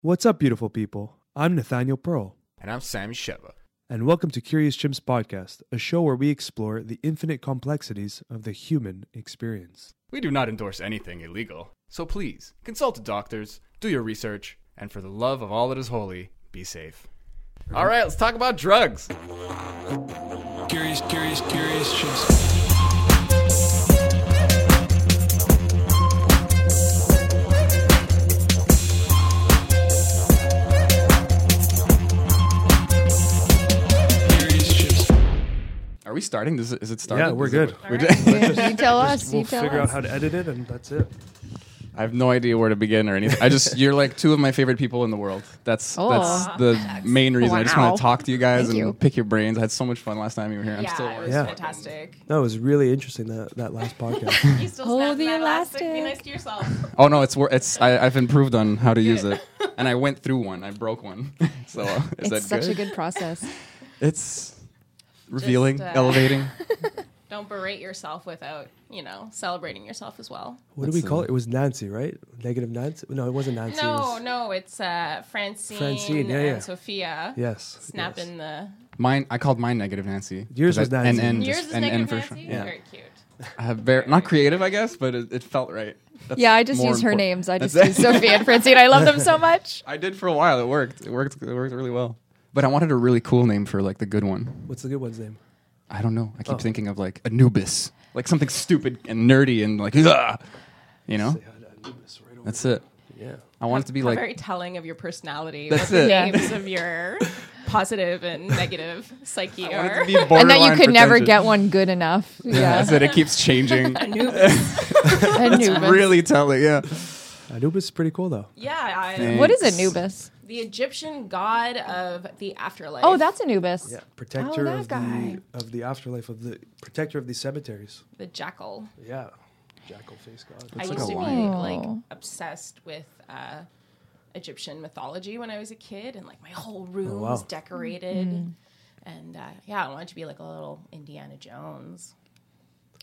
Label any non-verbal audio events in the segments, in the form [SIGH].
What's up, beautiful people? I'm Nathaniel Pearl, And I'm Sam Sheva. and welcome to Curious Chimps Podcast, a show where we explore the infinite complexities of the human experience. We do not endorse anything illegal, so please consult the doctors, do your research, and for the love of all that is holy, be safe. All right, let's talk about drugs. Curious, curious, curious chimps. Are we starting? Is it, is it starting? Yeah, we're Is good. it- we're you [LAUGHS] tell us. We'll you tell figure us. out how to edit it, and that's it. I have no idea where to begin or anything. I just you're like two of my favorite people in the world. That's Oh. that's the main reason. I just want to talk to you guys Thank and you. pick your brains. I had so much fun last time you were here. I'm yeah, still it was Yeah. fantastic. No, it was really interesting that, that last podcast. [LAUGHS] You still Hold the that elastic. Be nice to yourself. Oh no, it's wor- it's I, I've improved on how to use it, and I went through one. I broke one. [LAUGHS] so uh, is It's that such good? a good process. It's revealing, uh, elevating. [LAUGHS] Don't berate yourself without, you know, celebrating yourself as well. What do we That's, call uh, it? It was Nancy, right? Negative Nancy? No, it wasn't Nancy. it No, was- no, it's uh, Francine, Francine, yeah, and yeah. Sophia Yes. snapping the. Mine, I called mine negative Nancy. Yours 'Cause was I- Nancy. And, and Yours just, is and, negative and Nancy. sure. Yeah. Very cute. I have very, not creative, I guess, but it, it felt right. That's Yeah, I just more use her names. I just use. Sophia and Francine. I love them so [LAUGHS] much. I did for a while. It worked. It worked. It worked really well. But I wanted a really cool name for like the good one. What's the good one's name? I don't know. I keep Oh. thinking of like Anubis, like something stupid and nerdy and like, [LAUGHS] "Ugh," you know. Say hi to Anubis right That's it. Yeah. I want it to be How like very telling of your personality. That's what the it. Yeah. names of your [LAUGHS] positive and negative psyche I want it are. to be And that you borderline could never pretentious. get one good enough. [LAUGHS] Yeah, Yeah. that's it. It keeps changing. Anubis. Anubis. really telling. Yeah. Anubis is pretty cool, though. yeah. I, Thanks. What is Anubis? The Egyptian god of the afterlife. Oh, that's Anubis. Yeah. Protector that of guy. the of the afterlife of the protector of the cemeteries. the jackal. Yeah. Jackal face god. I like used a to be like Oh. obsessed with uh, Egyptian mythology when I was a kid, and like my whole room Oh, wow. was decorated. Mm. And uh, yeah, I wanted to be like a little Indiana Jones.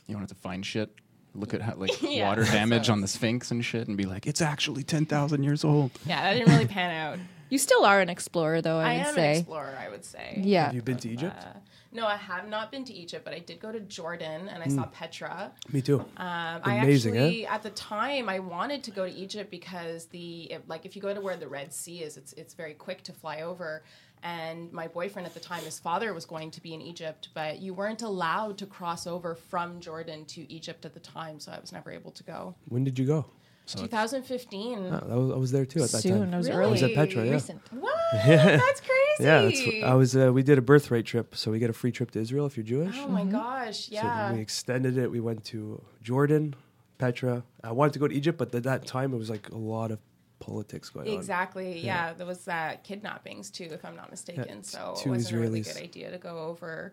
You wanted to find shit. Look at how like [LAUGHS] Yeah, water damage what- on the Sphinx and shit, and be like, it's actually ten thousand years old. Yeah, that didn't really pan out. You still are an explorer, though, I, I, would am say. an explorer, I would say. Yeah. Have you been to Egypt? Uh, no, I have not been to Egypt, but I did go to Jordan and I saw Petra. Me too. Um, I Hmm. Amazing, eh? at the time, I wanted to go to Egypt because the it, like if you go to where the Red Sea is, it's it's very quick to fly over. And my boyfriend at the time, his father was going to be in Egypt, but you weren't allowed to cross over from Jordan to Egypt at the time, so I was never able to go. When did you go? 2015. Oh, that was, I was there too at that Soon. time. I was Really? I was at Petra, yeah. Recent. [LAUGHS] What? That's crazy. Yeah, that's, I was. Uh, we did a birthright trip, so we get a free trip to Israel if you're Jewish. Oh my gosh! Yeah. So we extended it. We went to Jordan, Petra. I wanted to go to Egypt, but at that time it was like a lot of politics going on. Exactly. Yeah. there was uh, kidnappings too, if I'm not mistaken. so it wasn't a really good idea to go over.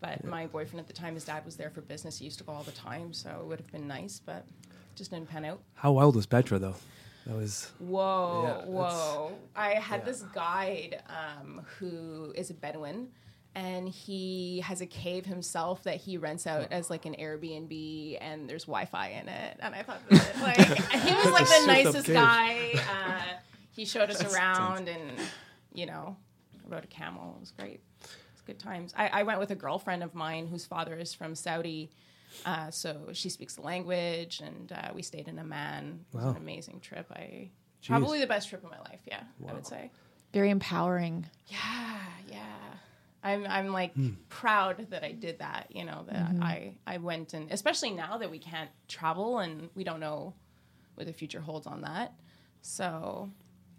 But my boyfriend at the time, his dad was there for business. He used to go all the time, so it would have been nice, but just didn't pan out. How wild was Petra though? That was Whoa, Yeah, whoa! I had yeah. this guide um, who is a Bedouin, and he has a cave himself that he rents out as like an Airbnb, and there's Wi-Fi in it. And I thought, that, [LAUGHS] like, he was like the nicest guy. [LAUGHS] Uh, he showed us around, and you know, rode a camel. It was great. It was good times. I, I went with a girlfriend of mine whose father is from Saudi. Uh, so she speaks the language, and uh, we stayed in Amman. It was Wow. an amazing trip. I probably the best trip of my life. Yeah, I would say. Very empowering. Yeah, yeah. I'm I'm like Hmm. proud that I did that. You know that I I went and especially now that we can't travel and we don't know what the future holds on that. So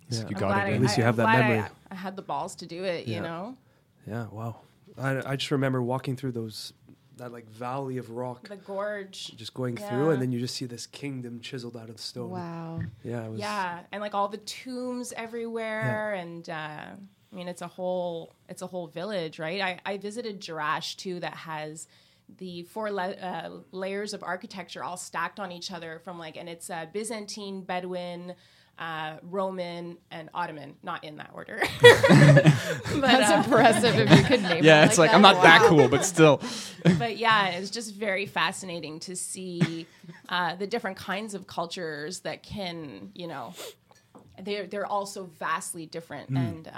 yeah. You I'm got it. I, At least you have I'm that glad I- memory. I, had the balls to do it. Yeah. You know, yeah. Wow. I I just remember walking through those that like valley of rock, the gorge. just going through, and then you just see this kingdom chiseled out of the stone. Wow. Yeah. It was, yeah and like all the tombs everywhere and uh i mean it's a whole it's a whole village right i, I visited jerash too that has the four le- uh, layers of architecture all stacked on each other from like and it's uh, byzantine bedouin uh, Roman and Ottoman, not in that order. [LAUGHS] [LAUGHS] but, That's uh, impressive if you could name Yeah, it it's like like I'm that. not that cool, but still. [LAUGHS] but yeah, it's just very fascinating to see uh, the different kinds of cultures that can, you know, they're they're also vastly different and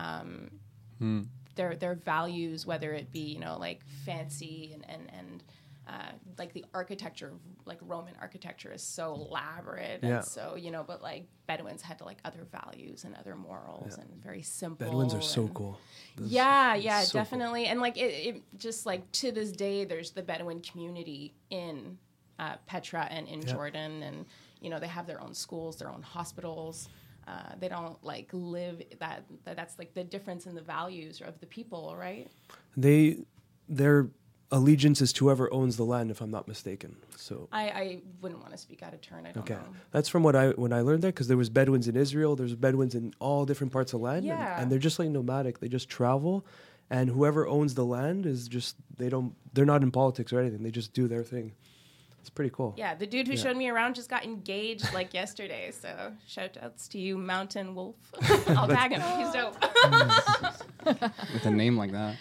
um, their their values, whether it be you know like fancy and and and uh, like the architecture, like Roman architecture, is so elaborate Yeah. and so you know, but like Bedouins had like other values and other morals and very simple. Bedouins are so cool. Yeah, yeah, so cool. definitely. And like it, it, just like to this day, there's the Bedouin community in uh, Petra and in Jordan, and you know they have their own schools, their own hospitals. Uh, they don't like live that, that. That's like the difference in the values of the people, right? They their allegiance is to whoever owns the land, if I'm not mistaken. So I, I wouldn't want to speak out of turn. I don't okay, know. that's from what I when I learned that because there was Bedouins in Israel, there's Bedouins in all different parts of land, and- Yeah. and, they're just like nomadic. They just travel, and whoever owns the land is just they don't they're not in politics or anything. They just do their thing. It's pretty cool. Yeah, the dude who showed me around just got engaged like yesterday. So shout outs to you, Mountain Wolf. [LAUGHS] I'll tag him. He's dope. [LAUGHS] With a name like that.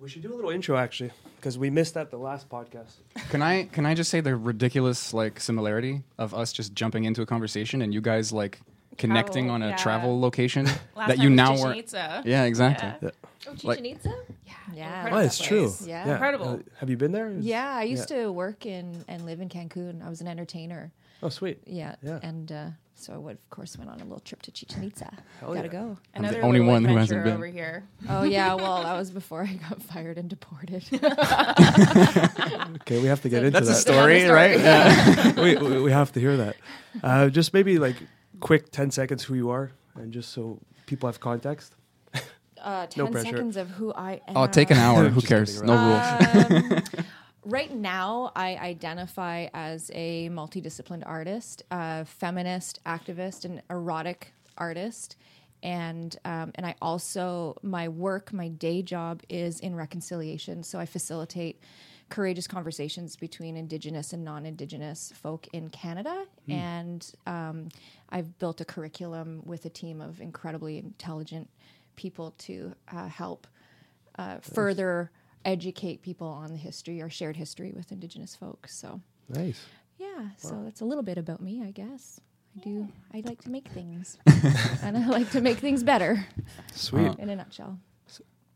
We should do a little intro actually because we missed that the last podcast. Can I can I just say the ridiculous like similarity of us just jumping into a conversation and you guys like connecting Travel, on a yeah. travel location [LAUGHS] Last that time you now Chichen were. Yeah, exactly. Yeah. Oh, Like- Chichen Itza? Yeah, Yeah. Oh, it's true. place. Yeah. Incredible. Uh, have you been there? Is- Yeah, I used to work in and live in Cancun. I was an entertainer. Oh, sweet. Yeah. Yeah. And uh, so I would, of course, went on a little trip to Chichen [LAUGHS] Itza. Hell Gotta yeah. go. I'm the only little one who hasn't been. over here. Oh, yeah. [LAUGHS] Well, that was before I got fired and deported. [LAUGHS] Okay, we have to get into That's a that. story, Another right? story. Yeah. we, we, we have to hear that. Uh, just maybe like quick 10 seconds who you are and just so people have context. Uh, No 10 pressure. seconds of who I am. Oh, take an hour. Who Just cares? kidding, No rules. Um, right now, I identify as a multidisciplined artist, a feminist activist, an erotic artist, and um, and I also my work, my day job is in reconciliation. So I facilitate courageous conversations between Indigenous and non-Indigenous folk in Canada, and um, I've built a curriculum with a team of incredibly intelligent people to uh, help uh, further educate people on the history or shared history with Indigenous folks. So, Nice. yeah, so that's a little bit about me, I guess. I do. I like to make things, [LAUGHS] and I like to make things better. Sweet. In a nutshell,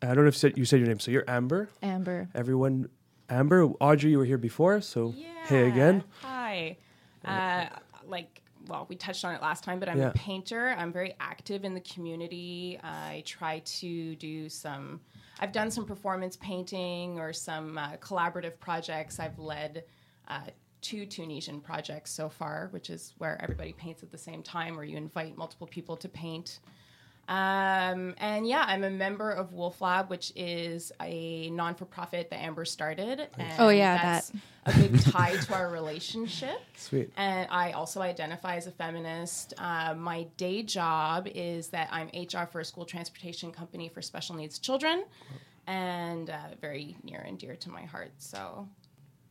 I don't know if you said, you said your name. So you're Amber. Amber. Everyone, Amber, Audrey, you were here before. So yeah. hey again. Hi. Uh, like, well, we touched on it last time, but I'm Yeah. a painter. I'm very active in the community. I try to do some. I've done some performance painting or some uh, collaborative projects. I've led uh, two Tunisian projects so far, which is where everybody paints at the same time, where you invite multiple people to paint. Um, and yeah, I'm a member of Wolf Lab, which is a non for profit that Amber started. And Oh, yeah, that's a big tie to our relationship. [LAUGHS] Sweet. And I also identify as a feminist. Uh, my day job is that I'm HR for a school transportation company for special needs children, and uh, very near and dear to my heart. So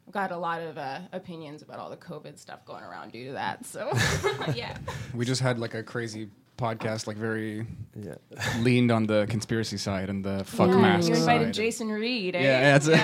I've got a lot of uh, opinions about all the COVID stuff going around due to that. So [LAUGHS] yeah. We just had like a crazy podcast, like very Yeah. [LAUGHS] leaned on the conspiracy side and the fuck Yeah, mask You invited side. Jason Reed. Eh? Yeah, [LAUGHS] that's it.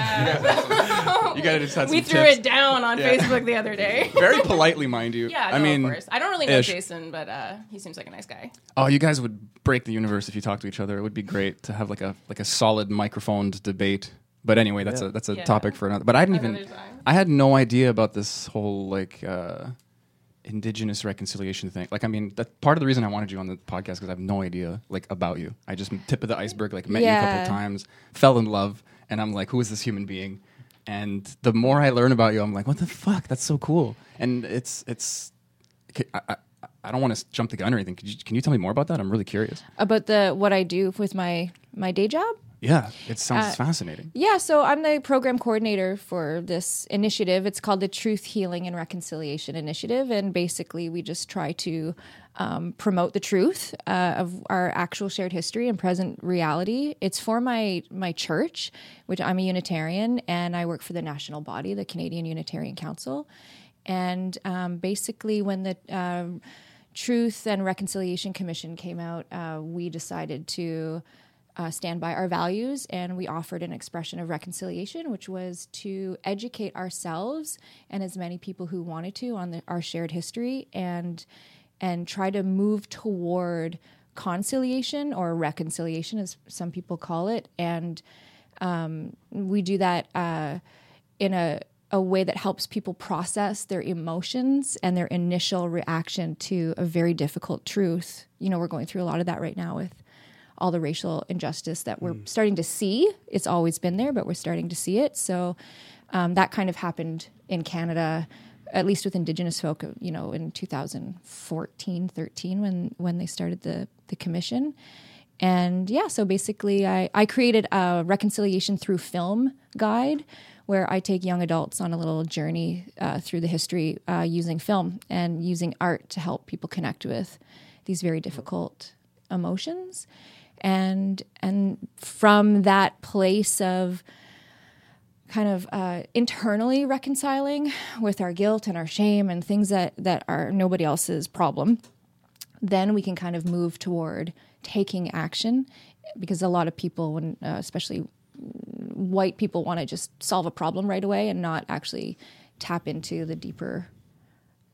you gotta just had some we threw tips. it down on Yeah. Facebook the other day. [LAUGHS] very politely, mind you. Yeah, I no, mean, of course. I don't really know ish. Jason, but uh, he seems like a nice guy. oh, you guys would break the universe if you talked to each other. It would be great to have like a like a solid microphoned debate. But anyway, that's Yeah. a that's a Yeah. topic for another. But I didn't even. Time. I had no idea about this whole like uh, indigenous reconciliation thing. Like, I mean, that part of the reason I wanted you on the podcast because I have no idea like about you. I just tip of the iceberg. Like, met you a Yeah. couple times, fell in love, and I'm like, who is this human being? And the more I learn about you, I'm like, what the fuck? That's so cool. And it's it's. I, I, I don't want to jump the gun or anything. Can you, can you tell me more about that? I'm really curious. About the what I do with my my day job. Yeah, it sounds Uh, fascinating. Yeah, so I'm the program coordinator for this initiative. It's called the Truth Healing and Reconciliation Initiative, and basically we just try to um, promote the truth uh, of our actual shared history and present reality. It's for my my church, which I'm a Unitarian, and I work for the national body, the Canadian Unitarian Council. And um, basically, when the um, Truth and Reconciliation Commission came out, uh, we decided to uh, stand by our values and we offered an expression of reconciliation, which was to educate ourselves and as many people who wanted to on the, our shared history and and try to move toward conciliation or reconciliation, as some people call it. And um, we do that uh, in a, a way that helps people process their emotions and their initial reaction to a very difficult truth. You know, we're going through a lot of that right now with all the racial injustice that we're starting to see. It's always been there, but we're starting to see it. So um, that kind of happened in Canada, at least with Indigenous folk, you know, in 2014, 13, when, when they started the, the commission. And yeah, so basically, I, I created a reconciliation through film guide where I take young adults on a little journey uh, through the history uh, using film and using art to help people connect with these very difficult emotions. And and from that place of kind of uh, internally reconciling with our guilt and our shame and things that that are nobody else's problem, then we can kind of move toward taking action. Because a lot of people when uh, especially white people want to just solve a problem right away and not actually tap into the deeper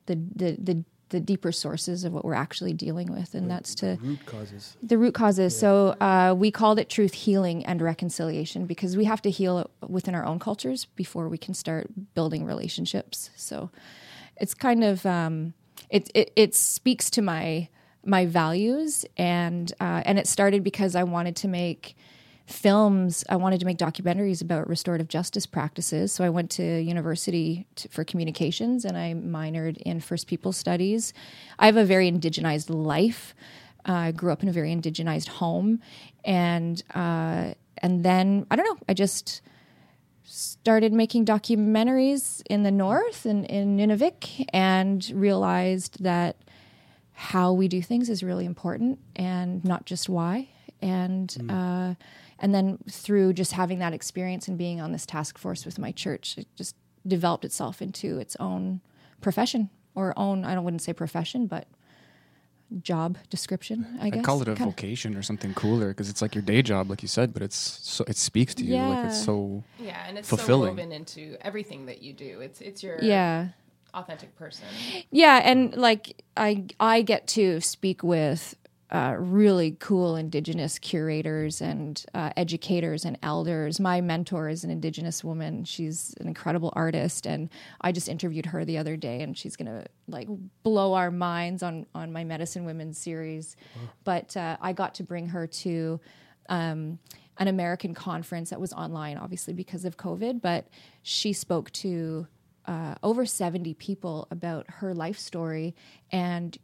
the the the, the deeper sources of what we're actually dealing with and that's to Root causes. the root causes. So uh, we called it truth healing and reconciliation because we have to heal within our own cultures before we can start building relationships. So it's kind of um, it, it it speaks to my my values and uh, and it started because I wanted to make films i wanted to make documentaries about restorative justice practices. So i went to university to, for communications and i minored in first people studies. I have a very indigenized life. Uh, i grew up in a very indigenized home. And uh, and then i don't know i just started making documentaries in the north and in Nunavik and realized that how we do things is really important and not just why. And uh, and then through just having that experience and being on this task force with my church it just developed itself into its own profession or own I don't wouldn't say profession but job description I guess I call it a Kinda- vocation or something cooler because it's like your day job, like you said, but it's so it speaks to you. Like it's so Yeah, and it's Fulfilling. so woven into everything that you do. It's it's your yeah authentic person. Yeah, and like I I get to speak with uh, really cool Indigenous curators and uh, educators and elders. My mentor is an Indigenous woman. She's an incredible artist, and I just interviewed her the other day, and she's gonna like blow our minds on on my Medicine Women series. But uh, I got to bring her to. Um, an American conference that was online, obviously because of COVID, but she spoke to uh, over 70 people about her life story and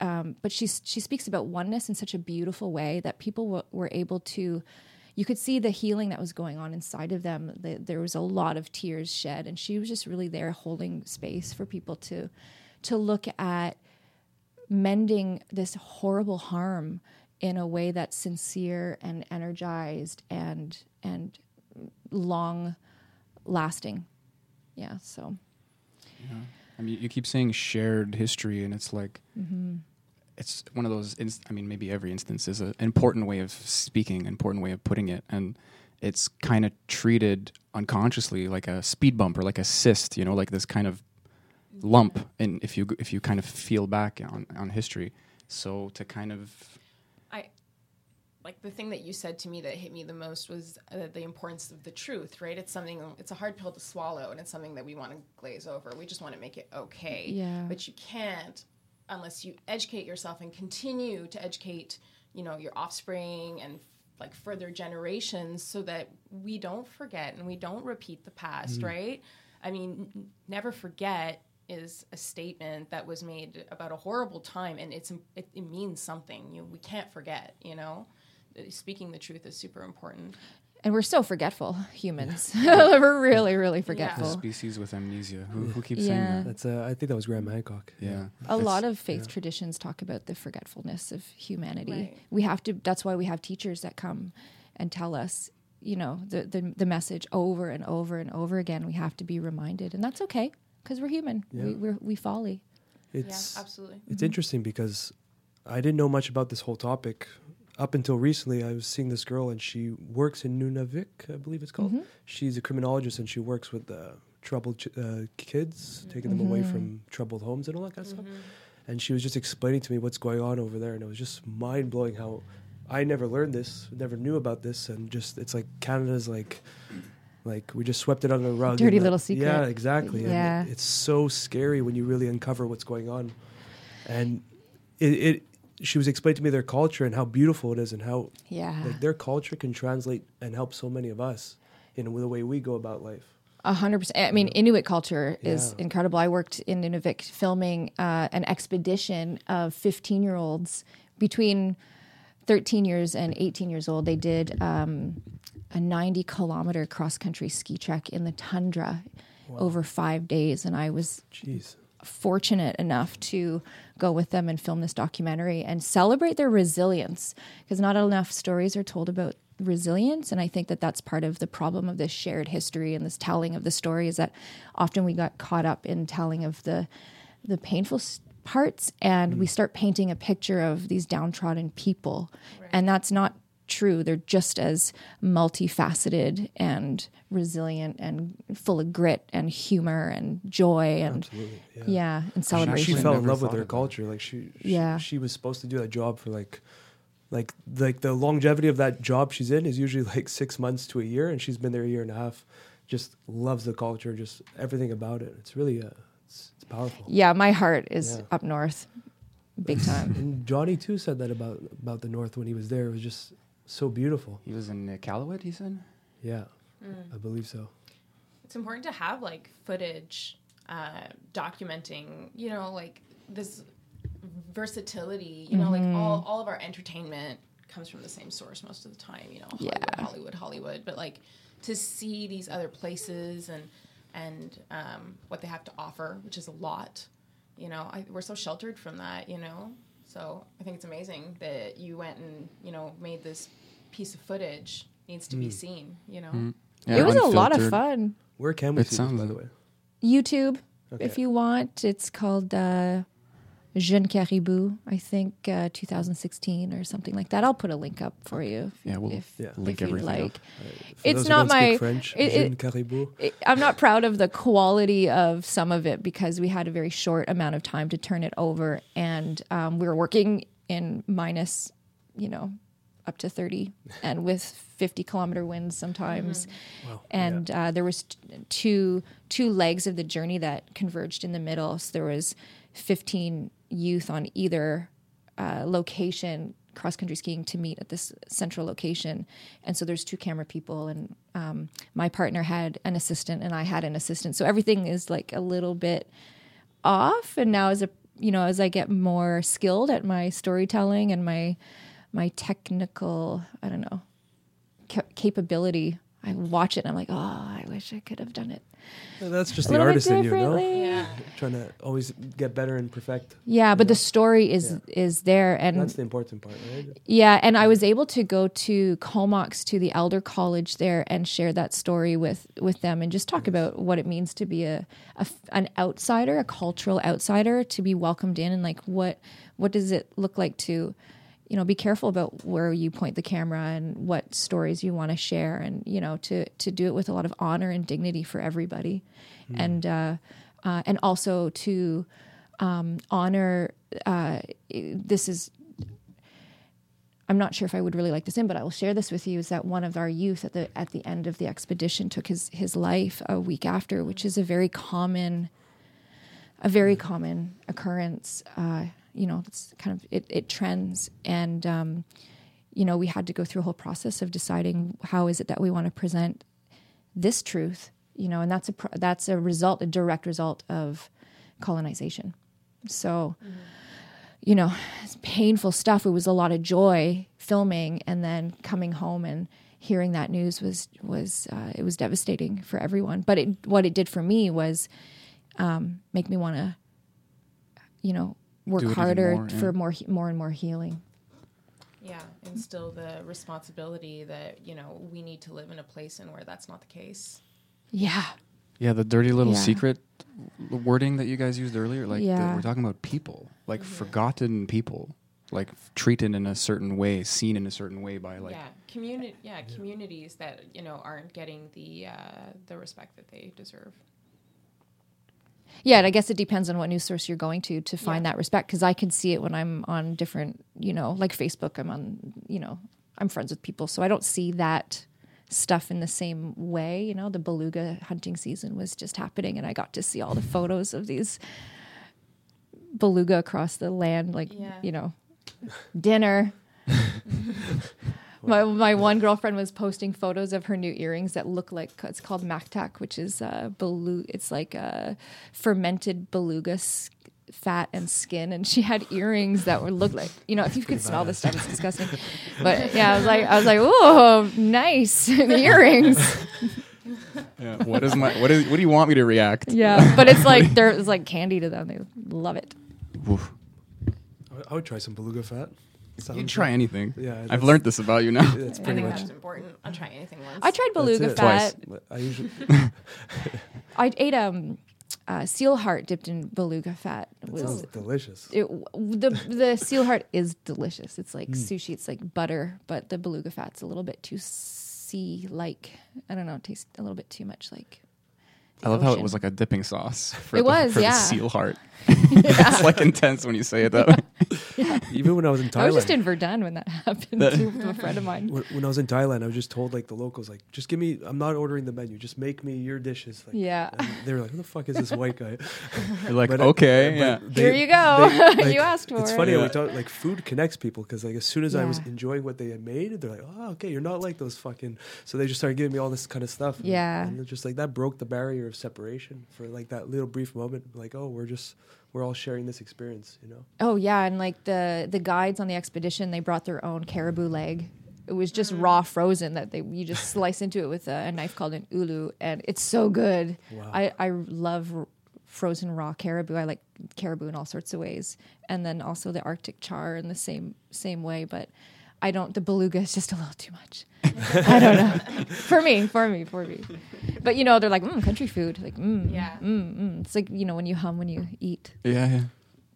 um, but she's she speaks about oneness in such a beautiful way that people w- were able to you could see the healing that was going on inside of them. The, there was a lot of tears shed and she was just really there holding space for people to to look at mending this horrible harm in a way that's sincere and energized and and long lasting yeah so I mean, you keep saying shared history, and it's like Mm-hmm. it's one of those. Inst- I mean, maybe every instance is an important way of speaking, an important way of putting it, and it's kind of treated unconsciously like a speed bump or like a cyst. You know, like this kind of lump. And if you if you kind of feel back on on history, so to kind of like the thing that you said to me that hit me the most was uh, the importance of the truth, right? It's something it's a hard pill to swallow and it's something that we want to glaze over. We just want to make it okay. Yeah. But you can't unless you educate yourself and continue to educate, you know, your offspring and like further generations so that we don't forget and we don't repeat the past, right? I mean, n- never forget is a statement that was made about a horrible time and it's it, it means something. You we can't forget, you know. Speaking the truth is super important. and we're so forgetful humans [LAUGHS] we're really really the forgetful species with amnesia. Who, who keeps saying that? That's uh, I think that was Graham Hancock. Yeah, a It's- lot of faith traditions talk about the forgetfulness of humanity Right. we have to that's why we have teachers that come and tell us you know the, the the message over and over and over again we have to be reminded and that's okay because we're human we Yeah. we're, we folly It's yeah, absolutely. it's interesting because I didn't know much about this whole topic up until recently. I was seeing this girl and she works in Nunavik, I believe it's called. She's a criminologist and she works with uh, troubled ch- uh, kids, taking them away from troubled homes and all that kind of stuff. and she was just explaining to me what's going on over there, and it was just mind blowing how I never learned this, never knew about this, and just it's like Canada's like. Like we just swept it under the rug. Dirty little secret. Yeah, exactly. and Yeah. it- it's so scary when you really uncover what's going on, and it, it. She was explaining to me their culture and how beautiful it is, and how Yeah. like their culture can translate and help so many of us in the way we go about life. A hundred percent. I mean, Inuit culture is Yeah. incredible. I worked in Nunavik filming uh, an expedition of fifteen-year-olds between thirteen years and eighteen years old. They did um, a ninety-kilometer cross-country ski trek in the tundra over five days, and I was Jeez. fortunate enough to go with them and film this documentary and celebrate their resilience because not enough stories are told about resilience. And i think that that's part of the problem of this shared history and this telling of the story is that often we got caught up in telling of the the painful parts and we mm. start painting a picture of these downtrodden people. And that's not true they're just as multifaceted and resilient and full of grit and humor and joy and Absolutely. Yeah. yeah, and celebration. she Actually fell in love with her culture. Like she, she, Yeah. she was supposed to do that job for like, like, like the longevity of that job she's in is usually like six months to a year, and she's been there a year and a half. Just loves the culture, just everything about it. It's really, uh, it's, it's powerful. yeah, my heart is Yeah. up north, big time. And Johnny too said that about about the north when he was there. It was just so beautiful. He was in uh, Callowit, he said? Yeah, I believe so. it's important to have like footage uh, documenting you know like this versatility you know like all, all of our entertainment comes from the same source most of the time you know hollywood Yeah. hollywood hollywood but like to see these other places and and um, what they have to offer which is a lot you know I, we're so sheltered from that you know so i think it's amazing that you went and you know made this piece of footage needs to be seen you know Yeah, it was a lot of fun. Where can we It see this, by the way? YouTube, Okay. if you want. It's called uh, Jeune Caribou, I think uh, 2016 or something like that. I'll put a link up for you. If, Yeah, we'll if, Yeah. link if you'd everything like. up. For It's those not don't speak my- French. it- Jeune it- Caribou. it- I'm not proud of the quality of some of it because we had a very short amount of time to turn it over, and um, we were working in minus, you know, up to 30, [LAUGHS] and with 50 kilometer winds sometimes. Wow. And uh, there was t- two two legs of the journey that converged in the middle. So there was 15 youth on either uh, location cross country skiing to meet at this central location. And so there's two camera people, and um, my partner had an assistant, and I had an assistant. So everything is like a little bit off. And now, as a you know, as I get more skilled at my storytelling and my my technical, I don't know, ca- capability. I watch it and I'm like, oh, I wish I could have done it. Yeah, That's just A the artist in you, no? differently. yeah Trying to always get better and perfect. Yeah, but Yeah. the story is is there, and That's the important part, right? yeah, and I was able to go to Comox to the Elder College there and share that story with with them and just talk about what it means to be a, a f- an outsider, a cultural outsider, to be welcomed in, and like what what does it look like to you know be careful about where you point the camera and what stories you want to share and you know to to do it with a lot of honor and dignity for everybody and uh, uh and also to um honor uh this is I'm not sure if I would really like this in, but I will share this with you. Is that one of our youth at the at the end of the expedition took his his life a week after, which is a very common, a very common occurrence. You know, it's kind of it it trends, and um, you know, we had to go through a whole process of deciding how is it that we want to present this truth. You know, and that's a that's a result, a direct result of colonization. So you know, it's painful stuff. It was a lot of joy filming, and then coming home and hearing that news was was uh, it was devastating for everyone. But it, what it did for me was um, make me want to, you know, work Do it even harder more, yeah. for more more and more healing. Yeah, instill the responsibility that you know we need to live in a place in where that's not the case. Yeah, Yeah, the dirty little Yeah. secret wording that you guys used earlier, like the- we're talking about people, like forgotten people, like treated in a certain way, seen in a certain way by like yeah, community. Yeah, communities that you know aren't getting the uh, the respect that they deserve. Yeah, and I guess it depends on what news source you're going to to find Yeah. that respect because I can see it when I'm on different, you know, like Facebook. I'm on, you know, I'm friends with people, so I don't see that stuff in the same way. You know, the beluga hunting season was just happening, and I got to see all the [LAUGHS] photos of these beluga across the land, like Yeah. you know, dinner. [LAUGHS] My, my one girlfriend was posting photos of her new earrings that look like it's called mactac, which is uh, beluga. It's like a fermented beluga fat and skin, and she had earrings that would look like you know if you could smell this stuff, it's disgusting. But yeah, I was like, I was like, oh, nice [LAUGHS] earrings. [LAUGHS] Yeah. What is my what is what do you want me to react? Yeah, [LAUGHS] but it's like they're it's like candy to them. They love it. Oof. I would try some beluga fat. Sounds You'd try anything. Yeah, I've learned this about you now. [LAUGHS] That's I pretty think much. that's important. I'll try anything once. I tried beluga fat. Twice. I usually [LAUGHS] [LAUGHS] I ate um, uh, seal heart dipped in beluga fat. It was sounds delicious. it the the seal heart is delicious. It's like sushi. It's like butter, but the beluga fat's a little bit too sea like. I don't know. It tastes a little bit too much like. The I love how it was like a dipping sauce [LAUGHS] for, It the, was, for yeah. the seal heart. [LAUGHS] [LAUGHS] it's like intense when you say it that way. Even when I was in Thailand, I was just in Verdun when that happened to a friend of mine. when, when I was in Thailand, I was just told like the locals like, just give me. I'm not ordering the menu. Just make me your dishes. Like, Yeah. they were like, who the fuck is this white guy? You're like, But, okay, but yeah. they- Here you go. they- like, you asked for It's it. funny how we Yeah. talk like food connects people because like as soon as I was enjoying what they had made, they're like, oh, okay, you're not like those fucking. So they just started giving me all this kind of stuff. and- Yeah. and, it just like that broke the barrier of separation for like that little brief moment. Like, oh, we're just we're all sharing this experience, you know. Oh yeah, and like the the guides on the expedition, they brought their own caribou leg. It was just mm. raw frozen that they you just slice into it with a, a knife called an ulu, and it's so good. Wow. I I love r- frozen raw caribou. I like caribou in all sorts of ways, and then also the Arctic char in the same same way. But I don't. The beluga is just a little too much. [LAUGHS] I don't know. for me, for me, for me. But you know, they're like mm, country food. Like mm, Yeah. mm, mm. It's like you know when you hum when you eat. Yeah, yeah.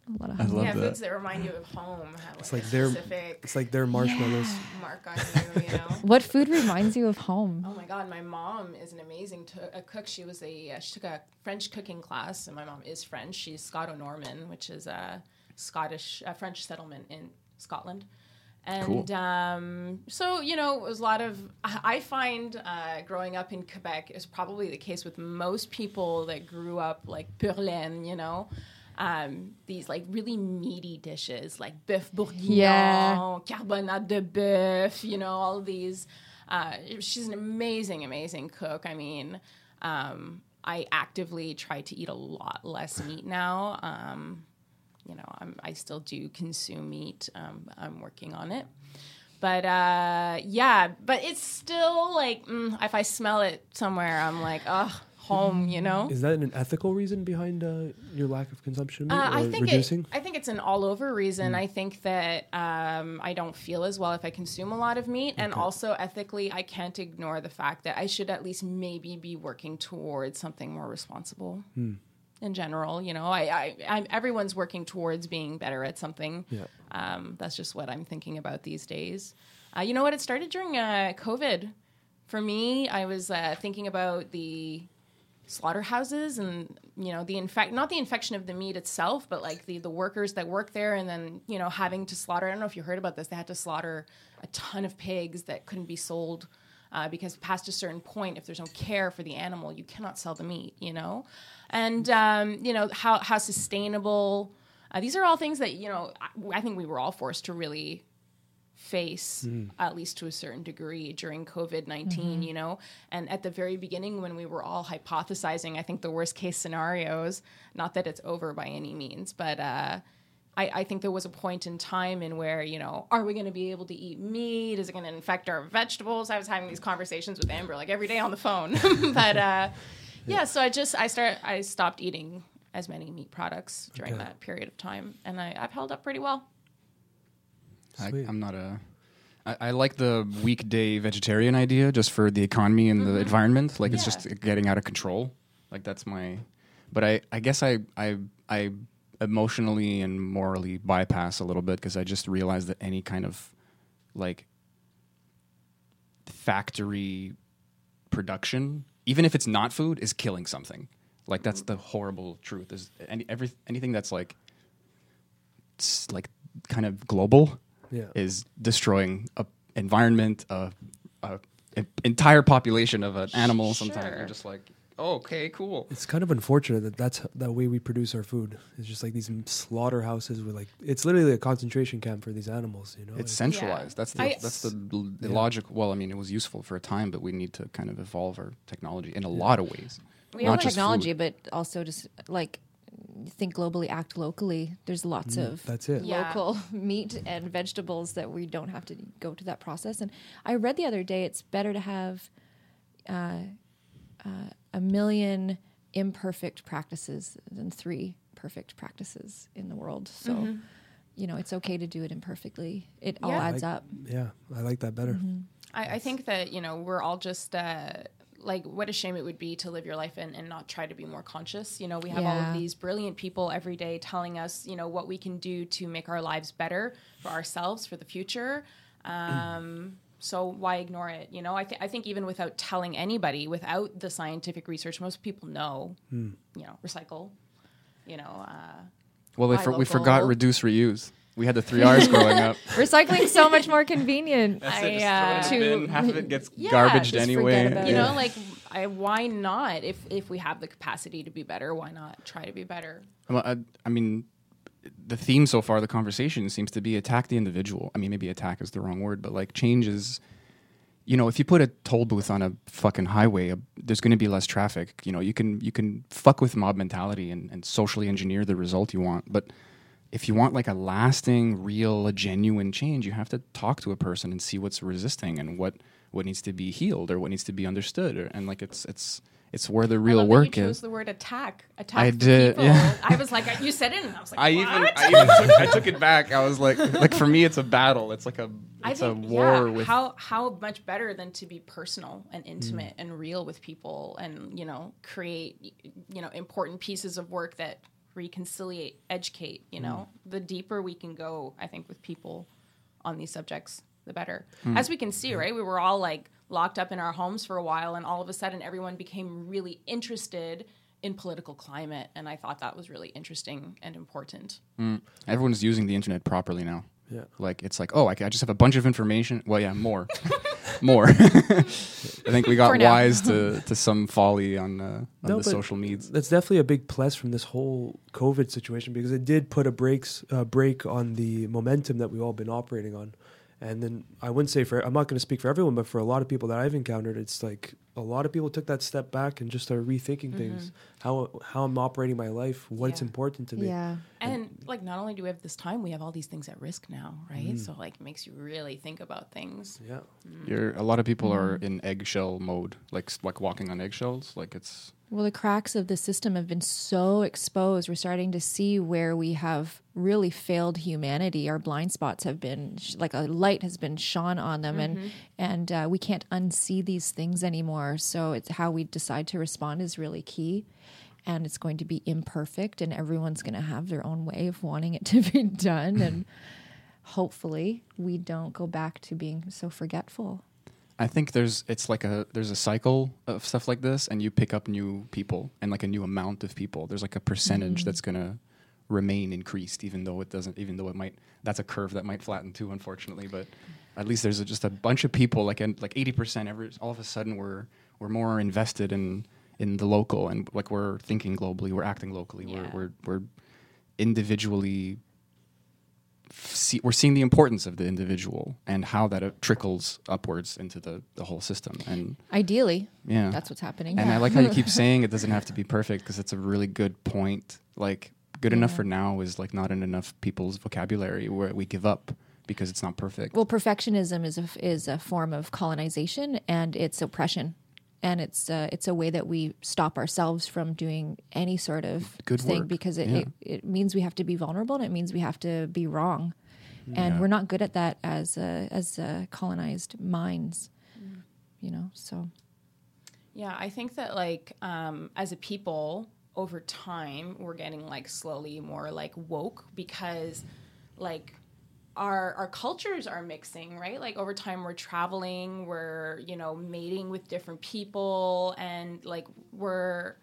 A lot of hum. I hum. love yeah, that. foods that remind you of home have like, It's like their- specific It's like their marshmallows. mark on you, you know. [LAUGHS] What food reminds you of home? Oh my God, my mom is an amazing to- a cook. She was a uh, she took a French cooking class, and my mom is French. She's Scoto-Norman, which is a Scottish a French settlement in Scotland. And Cool. um, so you know, it was a lot of. I find uh, growing up in Quebec is probably the case with most people that grew up like pure laine, you know. Um, these like really meaty dishes like bœuf bourguignon, Yeah. carbonade de bœuf, you know, all these. Uh, she's an amazing, amazing cook. I mean, um, I actively try to eat a lot less meat now. Um, you know, I'm, I still do consume meat. Um, I'm working on it. But uh, yeah, but it's still like mm, if I smell it somewhere, I'm like, oh, home. You know. Is that an ethical reason behind uh, your lack of consumption Uh, I think reducing? it, I think it's an all over reason. I think that um, I don't feel as well if I consume a lot of meat, and also ethically, I can't ignore the fact that I should at least maybe be working towards something more responsible. In general, you know, I, I, I'm, everyone's working towards being better at something. Yeah. Um, that's just what I'm thinking about these days. Uh, you know what? It started during uh, COVID. For me, I was uh, thinking about the slaughterhouses and you know the infect not the infection of the meat itself but like the the workers that work there and then you know having to slaughter i don't know if you heard about this they had to slaughter a ton of pigs that couldn't be sold uh, because past a certain point if there's no care for the animal you cannot sell the meat you know and um, you know how how sustainable uh, these are all things that you know I, I think we were all forced to really face at least to a certain degree during covid-19 you know? And at the very beginning when we were all hypothesizing i think the worst case scenarios not that it's over by any means but uh I, I think there was a point in time in where you know are we going to be able to eat meat? Is it going to infect our vegetables? I was having these conversations with amber like every day on the phone. [LAUGHS] But uh yeah so i just i start i stopped eating as many meat products during Okay. that period of time and I, i've held up pretty well I, i'm not a. I, I like the weekday vegetarian idea just for the economy and the mm-hmm. environment. Like it's just getting out of control. Like that's my. But I, I guess I, I, I emotionally and morally bypass a little bit because I just realize that any kind of like factory production, even if it's not food, is killing something. Like that's the horrible truth. Is any every anything that's like s- like kind of global Yeah. is destroying a environment, a, a, a entire population of an animal. Sometimes Sure. you're just like, okay, cool. It's kind of unfortunate that that's the way we produce our food. It's just like these slaughterhouses with like it's literally a concentration camp for these animals. You know, It's Like, centralized. That's the I- that's the, l- the Yeah. logic. Well, I mean, it was useful for a time, but we need to kind of evolve our technology in a lot of ways. We Not have just technology, food. but also just like think globally, act locally. There's lots of that's it. Yeah. local [LAUGHS] meat and vegetables that we don't have to go to that process. And I read the other day it's better to have uh, uh, a million imperfect practices than three perfect practices in the world. So, you know, it's okay to do it imperfectly. It all adds Like- up. Yeah, I like that better. I, I think that you know we're all just uh, like what a shame it would be to live your life and, and not try to be more conscious. You know, we have all of these brilliant people every day telling us you know what we can do to make our lives better for ourselves for the future. Um, so why ignore it? You know, I, th- I think even without telling anybody, without the scientific research, most people know. You know, recycle. You know, uh, Well, they buy for, we forgot reduce, reuse. We had the three R's growing up. [LAUGHS] Recycling's so much more convenient. I, uh, To- half of it gets Yeah, garbaged anyway. you it. know like I, why not if if we have the capacity to be better why not try to be better Well, I, I mean, the theme so far, the conversation seems to be attack the individual. I mean, maybe attack is the wrong word, but like change is, you know, if you put a toll booth on a fucking highway, uh, there's going to be less traffic. You know, you can you can fuck with mob mentality and, and socially engineer the result you want, but if you want like a lasting, real, a genuine change, you have to talk to a person and see what's resisting and what what needs to be healed or what needs to be understood, or, and like it's it's it's where the I real love that work you chose is. the word attack attack I did, people. yeah. I was like you said it and I was like I what? even I even took, I took it back. I was like like for me it's a battle. It's like a I it's a think, war yeah, with how how much better than to be personal and Mm. intimate and real with people and you know create you know important pieces of work that reconciliate educate you know Mm. the deeper we can go i think with people on these subjects the better Mm. as we can see right we were all like locked up in our homes for a while and all of a sudden everyone became really interested in political climate and i thought that was really interesting and important everyone's using the internet properly now. Yeah. Like it's like, oh, I, I just have a bunch of information. Well, yeah, more, [LAUGHS] more. [LAUGHS] I think we got wise to, [LAUGHS] to some folly on, uh, on No, the social medias. That's definitely a big plus from this whole COVID situation because it did put a breaks uh, break on the momentum that we've all been operating on. And then I wouldn't say for I'm not going to speak for everyone, but for a lot of people that I've encountered, it's like a lot of people took that step back and just started rethinking things, how how I'm operating my life, what's Yeah. important to me. yeah. And like, not only do we have this time, we have all these things at risk now, right? Mm. So like, it makes you really think about things. Yeah. You're a lot of people are Mm-hmm. in eggshell mode, like like walking on eggshells. Like it's Well, the cracks of the system have been so exposed. We're starting to see where we have really failed humanity. Our blind spots have been sh- like a light has been shone on them, and and uh, we can't unsee these things anymore. So it's how we decide to respond is really key, and it's going to be imperfect, and everyone's going to have their own way of wanting it [LAUGHS] to be done, and hopefully we don't go back to being so forgetful. I think there's it's like a there's a cycle of stuff like this, and you pick up new people and like a new amount of people. There's like a percentage mm-hmm. that's gonna remain increased, even though it doesn't. Even though it might that's a curve that might flatten too, unfortunately. But at least there's a, just a bunch of people like and like eighty percent. Every all of a sudden we're we're more invested in in the local and like we're thinking globally, we're acting locally, Yeah. we're we're we're individually see, we're seeing the importance of the individual and how that uh, trickles upwards into the, the whole system. And Ideally, yeah, that's what's happening. And I like how you keep [LAUGHS] saying it doesn't have to be perfect because it's a really good point. Like good enough for now is like not in enough people's vocabulary where we give up because it's not perfect. Well, perfectionism is a is a form of colonization and it's oppression, and it's uh, it's a way that we stop ourselves from doing any sort of Good thing work. because it, Yeah. it it means we have to be vulnerable and it means we have to be wrong, and Yeah. we're not good at that as uh, as uh, colonized minds, you know. So Yeah, I think that like um, as a people, over time, we're getting like slowly more like woke because like our our cultures are mixing, right? Like over time, we're traveling, we're you know mating with different people, and like we're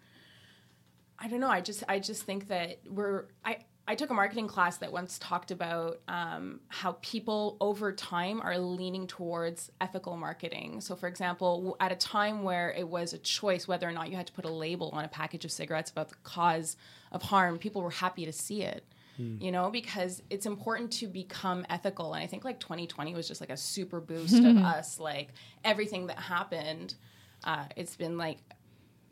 I don't know. I just I just think that we're I. I took a marketing class that once talked about um, how people over time are leaning towards ethical marketing. So, for example, at a time where it was a choice whether or not you had to put a label on a package of cigarettes about the cause of harm, people were happy to see it. You know, because it's important to become ethical. And I think like 2020 was just like a super boost of us, like everything that happened. Uh, it's been like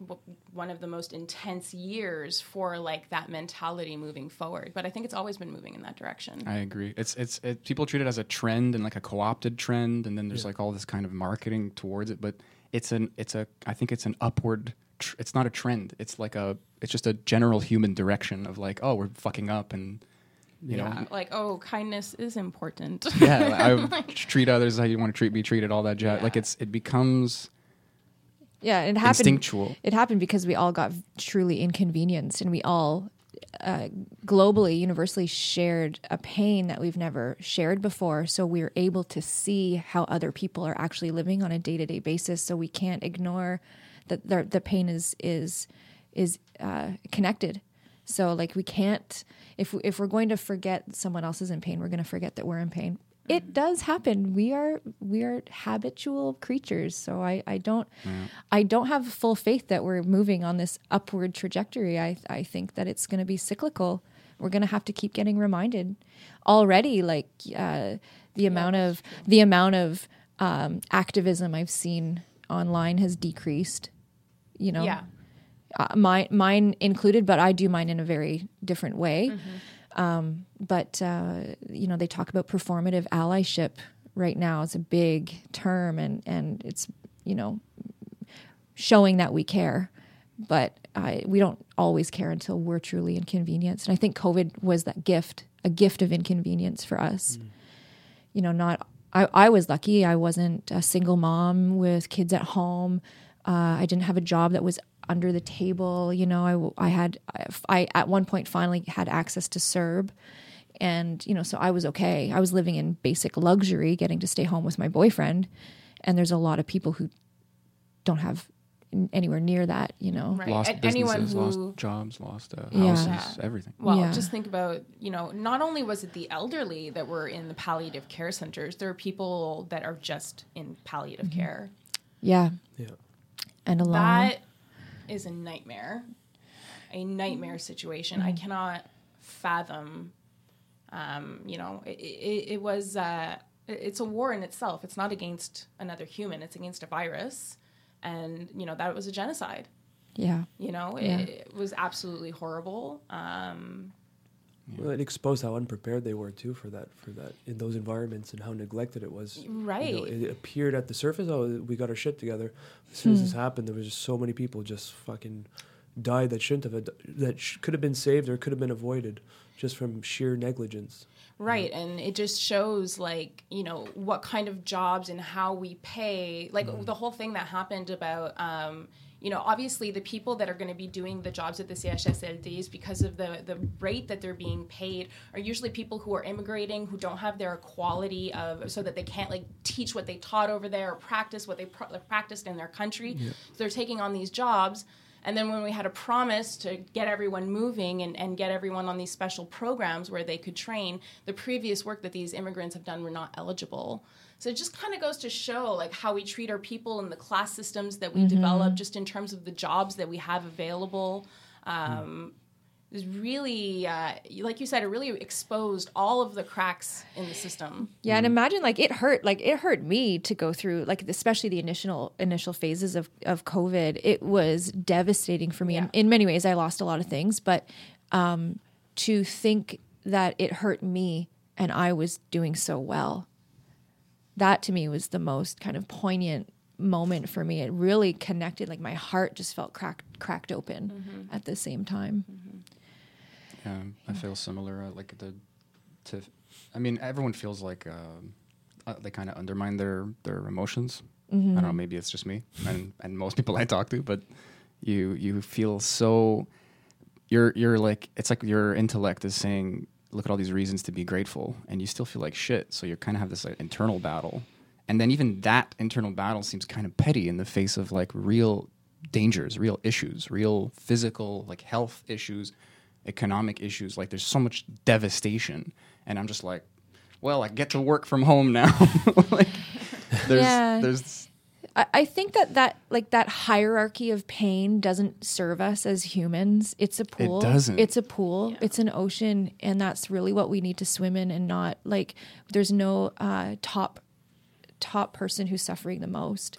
w- one of the most intense years for like that mentality moving forward. But I think it's always been moving in that direction. I agree. It's it's it, people treat it as a trend and like a co-opted trend, and then there's like all this kind of marketing towards it. But it's an it's a I think it's an upward. Tr- it's not a trend. It's like a it's just a general human direction of like oh we're fucking up and you Yeah, know like oh, kindness is important. [LAUGHS] yeah I [LAUGHS] treat others how you want to treat be treated all that jazz. Like it's it becomes Yeah, it happened. Instinctual. It happened because we all got truly inconvenienced, and we all uh, globally, universally shared a pain that we've never shared before. So we're able to see how other people are actually living on a day to day basis. So we can't ignore that the, the pain is is is uh, connected. So like we can't if we, if we're going to forget someone else is in pain, we're going to forget that we're in pain. It does happen. We are we are habitual creatures. So I I don't I don't have full faith that we're moving on this upward trajectory. I I think that it's going to be cyclical. We're going to have to keep getting reminded. Already, like uh, the amount of the amount of um, activism I've seen online has decreased. You know, yeah. Uh, mine mine included, but I do mine in a very different way. Um, but uh, you know, they talk about performative allyship right now. It's a big term, and and it's you know showing that we care, but I, we don't always care until we're truly inconvenienced. And I think COVID was that gift, a gift of inconvenience for us. You know, not I, I was lucky. I wasn't a single mom with kids at home. Uh, I didn't have a job that was under the table. You know, I, I had, I, I at one point finally had access to CERB. And, you know, so I was okay. I was living in basic luxury, getting to stay home with my boyfriend. And there's a lot of people who don't have anywhere near that, you know. Right. lost And anyone businesses, who- lost jobs, lost uh, houses, Yeah. everything. Well, Yeah. just think about, you know, not only was it the elderly that were in the palliative care centers, there are people that are just in palliative Mm-hmm. care. Yeah. Yeah. And alone. That is a nightmare. A nightmare situation. Mm-hmm. I cannot fathom. Um, you know, it, it, it was. Uh, it's a war in itself. It's not against another human. It's against a virus, and you know that was a genocide. yeah. You know, Yeah. it, it was absolutely horrible. Um, Well, it exposed how unprepared they were too for that, for that in those environments and how neglected it was. You know, Right. it appeared at the surface. Oh, we got our shit together. As soon as Hmm. this happened, there was just so many people just fucking died that shouldn't have that sh- could have been saved or could have been avoided just from sheer negligence. Right. And it just shows, like, you know, what kind of jobs and how we pay. Like, the whole thing that happened about, um, you know, obviously the people that are going to be doing the jobs at the CHSLDs because of the, the rate that they're being paid are usually people who are immigrating, who don't have their quality of, so that they can't, like, teach what they taught over there or practice what they pr- practiced in their country. So they're taking on these jobs. And then when we had a promise to get everyone moving and, and get everyone on these special programs where they could train, the previous work that these immigrants have done were not eligible. So it just kind of goes to show like how we treat our people and the class systems that we develop just in terms of the jobs that we have available. Um, is really, uh, like you said, it really exposed all of the cracks in the system. Yeah, and imagine like it hurt, like it hurt me to go through, like especially the initial initial phases of of COVID. It was devastating for me. Yeah. In, in many ways, I lost a lot of things, but um, to think that it hurt me and I was doing so well, that to me was the most kind of poignant moment for me. It really connected. Like my heart just felt cracked cracked open at the same time. Yeah, I feel similar. Uh, like the, to, I mean, everyone feels like um uh, they kind of undermine their their emotions. I don't know. Maybe it's just me and and most people I talk to, but you you feel so. You're you're like it's like your intellect is saying, look at all these reasons to be grateful, and you still feel like shit. So you kind of have this like, internal battle, and then even that internal battle seems kind of petty in the face of like real dangers, real issues, real physical like health issues, economic issues. Like there's so much devastation, and I'm just like, well, I get to work from home now. [LAUGHS] like there's Yeah. there's I, I think that that like that hierarchy of pain doesn't serve us as humans. It's a pool. It doesn't. It's a pool. It's an ocean, and that's really what we need to swim in, and not like there's no uh, top top person who's suffering the most.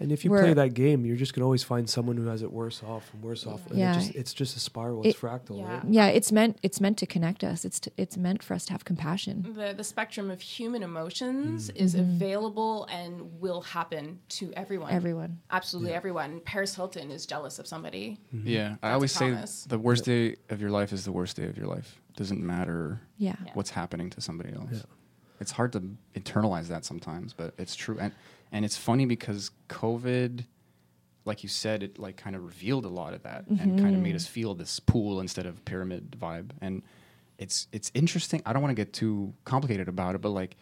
And if you play that game, you're just gonna always find someone who has it worse off and worse off. And Yeah. it just, it's just a spiral. It's It- fractal. Yeah. Right? Yeah, it's meant it's meant to connect us. It's to, it's meant for us to have compassion. the the spectrum of human emotions Mm. is available and will happen to everyone. Everyone. Absolutely everyone. Paris Hilton is jealous of somebody. yeah. I That's a always say promise. the worst day of your life is the worst day of your life. Doesn't matter Yeah. what's happening to somebody else. Yeah. It's hard to internalize that sometimes, but it's true. And and it's funny because COVID, like you said, it like kind of revealed a lot of that and kind of Mm-hmm. made us feel this pool instead of pyramid vibe. And it's it's interesting. I don't want to get too complicated about it, but like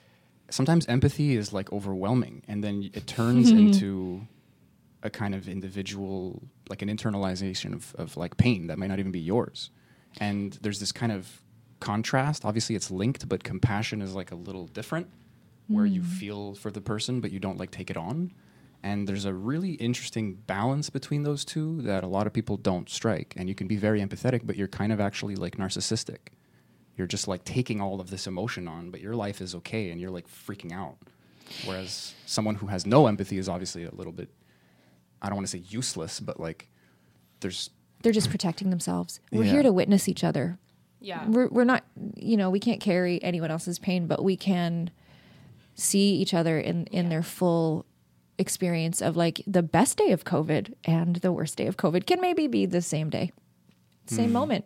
sometimes empathy is like overwhelming, and then it turns [LAUGHS] into a kind of individual, like an internalization of, of like pain that might not even be yours. And there's this kind of contrast. Obviously, it's linked, but compassion is like a little different, where you hmm. feel for the person, but you don't like take it on. And there's a really interesting balance between those two that a lot of people don't strike. And you can be very empathetic, but you're kind of actually like narcissistic. You're just like taking all of this emotion on, but your life is okay and you're like freaking out. Whereas someone who has no empathy is obviously a little bit, I don't want to say useless, but like there's They're just protecting themselves. We're Yeah. here to witness each other. Yeah. We're we're not you know, we can't carry anyone else's pain, but we can see each other in in their full experience of like the best day of COVID and the worst day of COVID can maybe be the same day. Same Hmm. moment.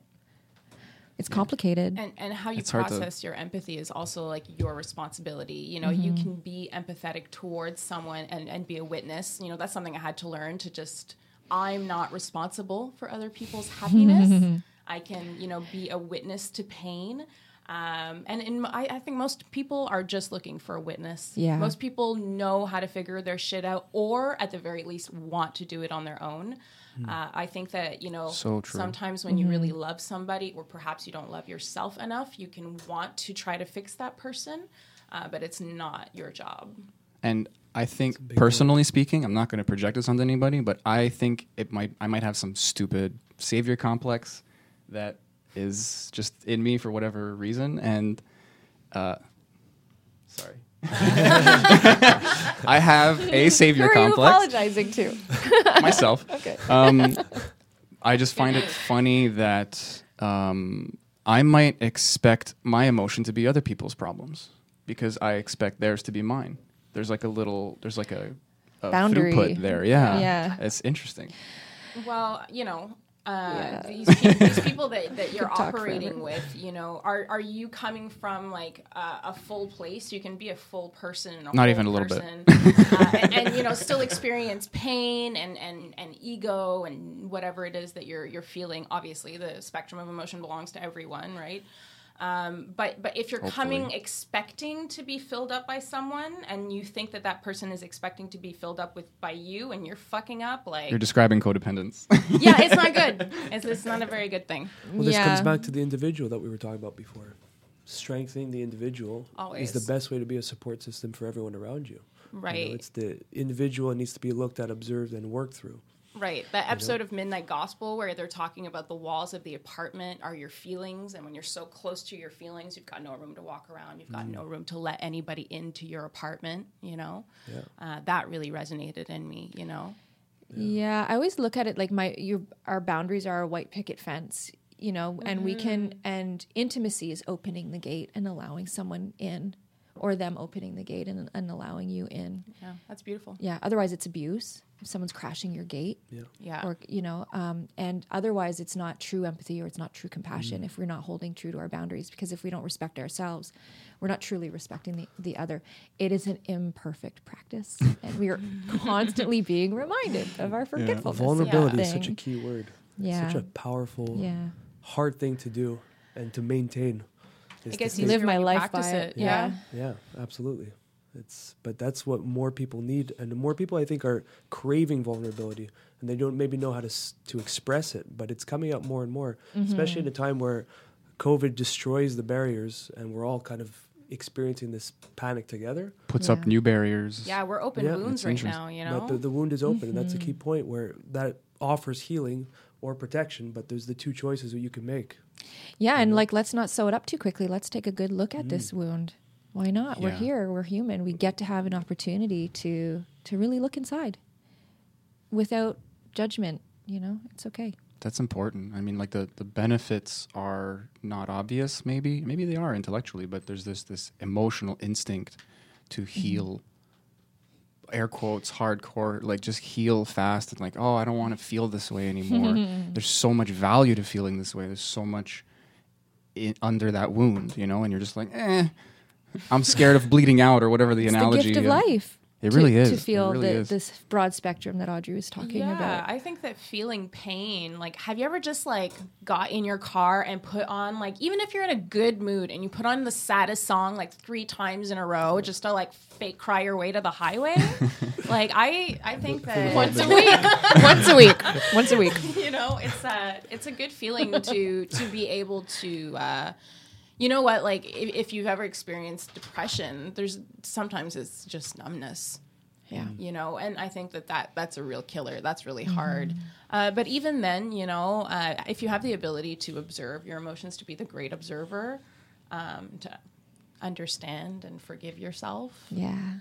It's complicated. and and how you It's hard to- process your empathy is also like your responsibility you know you can be empathetic towards someone and and be a witness you know that's something i had to learn to just i'm not responsible for other people's happiness [LAUGHS] i can you know be a witness to pain um, and in, I, I think most people are just looking for a witness. Yeah. Most people know how to figure their shit out, or at the very least, want to do it on their own. Uh, I think that you know So true. sometimes when you really love somebody or perhaps you don't love yourself enough you can want to try to fix that person uh, but it's not your job And I think, personally speaking, I'm not going to project this onto anybody, but I think it might. I might have some stupid savior complex that is just in me for whatever reason, and uh, sorry, [LAUGHS] I have a [LAUGHS] savior complex I'm apologizing to? [LAUGHS] myself. okay. Um, I just find it funny that um, I might expect my emotion to be other people's problems because I expect theirs to be mine. There's like a little, there's like a, a Boundary. throughput there. Yeah. Yeah. It's interesting. well you know uh, Yeah. these, pe- these [LAUGHS] people that, that you're operating with, you know, are, are you coming from like uh, a full place? You can be a full person, and a Not even a little bit. uh, [LAUGHS] and, and you know, still experience pain and, and, and ego and whatever it is that you're you're feeling. Obviously, the spectrum of emotion belongs to everyone, right? Um, but but if you're coming expecting to be filled up by someone, and you think that that person is expecting to be filled up with by you, and you're fucking up, like You're describing codependence. [LAUGHS] yeah, it's not good. [LAUGHS] It's, it's not a very good thing. Well, this Yeah. comes back to the individual that we were talking about before. Strengthening the individual Always. is the best way to be a support system for everyone around you. You know, Right. it's the individual that needs to be looked at, observed, and worked through. Right. That episode of Midnight Gospel where they're talking about the walls of the apartment are your feelings. And when you're so close to your feelings, you've got no room to walk around. You've got no room to let anybody into your apartment, you know? Yeah. Uh, that really resonated in me, you know? Yeah, I always look at it like my your our boundaries are a white picket fence, you know, and we can and intimacy is opening the gate and allowing someone in or them opening the gate and, and allowing you in. Yeah, that's beautiful. Yeah, otherwise it's abuse. If someone's crashing your gate Yeah. yeah or you know, um, and otherwise it's not true empathy or it's not true compassion if we're not holding true to our boundaries because if we don't respect ourselves, we're not truly respecting the, the other. It is an imperfect practice and we are [LAUGHS] constantly being reminded of our forgetfulness. Vulnerability is such a key word. Yeah. Such a powerful, Yeah. hard thing to do and to maintain. I is guess to you live my life practice by it. it. Yeah. Yeah, absolutely. It's but that's what more people need, and more people I think are craving vulnerability, and they don't maybe know how to to express it. But it's coming up more and more, mm-hmm. especially in a time where COVID destroys the barriers, and we're all kind of experiencing this panic together. Puts up new barriers. Yeah, we're open Yeah. wounds right now. You know, But the, the wound is open, and that's a key mm-hmm. point where that offers healing or protection. But there's the two choices that you can make. Yeah, and like let's not sew it up too quickly. Let's take a good look at this mm. wound. Why not? We're here. We're human. We get to have an opportunity to to really look inside without judgment. You know, it's okay. That's important. I mean, like the, the benefits are not obvious. Maybe maybe they are intellectually, but there's this this emotional instinct to heal. Air quotes, hardcore, like just heal fast and like, oh, I don't want to feel this way anymore. [LAUGHS] There's so much value to feeling this way. There's so much i under that wound, you know, and you're just like, eh, I'm scared of bleeding out or whatever the It's analogy. the gift of life. It to- really is. to feel really the, is. this broad spectrum that Audrey was talking yeah, about. I think that feeling pain, like, have you ever just like got in your car and put on like, even if you're in a good mood and you put on the saddest song like three times in a row just to like fake cry your way to the highway? [LAUGHS] like, I I think that Once [LAUGHS] a week. Once a week. Once a week. [LAUGHS] you know it's a it's a good feeling to to be able to uh you know what like if, if you've ever experienced depression there's sometimes it's just numbness. Yeah. you know and i think that, that that's a real killer. That's really hard. Uh, but even then you know uh, if you have the ability to observe your emotions to be the great observer um, to understand and forgive yourself. Yeah.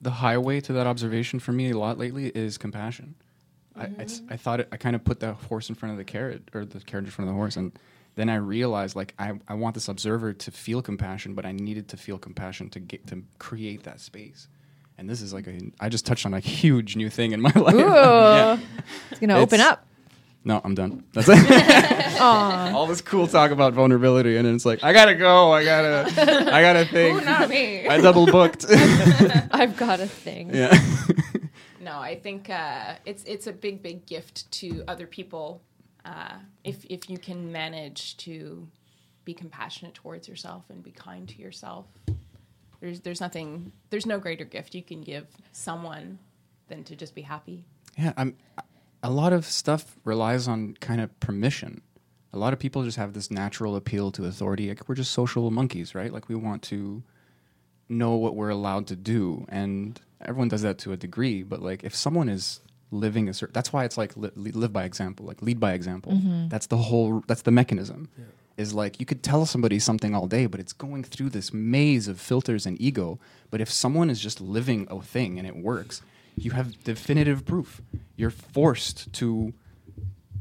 the highway to that observation for me a lot lately is compassion. I, I, I thought it, I kind of put the horse in front of the carrot or the carriage in front of the horse, and then I realized like I, I want this observer to feel compassion, but I needed to feel compassion to get to create that space. And this is like a I just touched on a huge new thing in my [LAUGHS] life. Ooh. Yeah. It's going to open up. No, I'm done. That's it. [LAUGHS] All this cool talk about vulnerability, and then it's like I gotta go. I gotta. I gotta think. not me I double booked. [LAUGHS] I've got a thing. yeah. No, I think uh, it's it's a big, big gift to other people uh, if if you can manage to be compassionate towards yourself and be kind to yourself. There's there's nothing there's no greater gift you can give someone than to just be happy. Yeah, I'm. A lot of stuff relies on kind of permission. A lot of people just have this natural appeal to authority. Like we're just social monkeys, right? Like we want to know what we're allowed to do, and everyone does that to a degree. But like if someone is living a certain, that's why it's like li- li- live by example, like lead by example. Mm-hmm. That's the whole. That's the mechanism. Is like you could tell somebody something all day, but it's going through this maze of filters and ego. But if someone is just living a thing and it works, you have definitive proof. You're forced to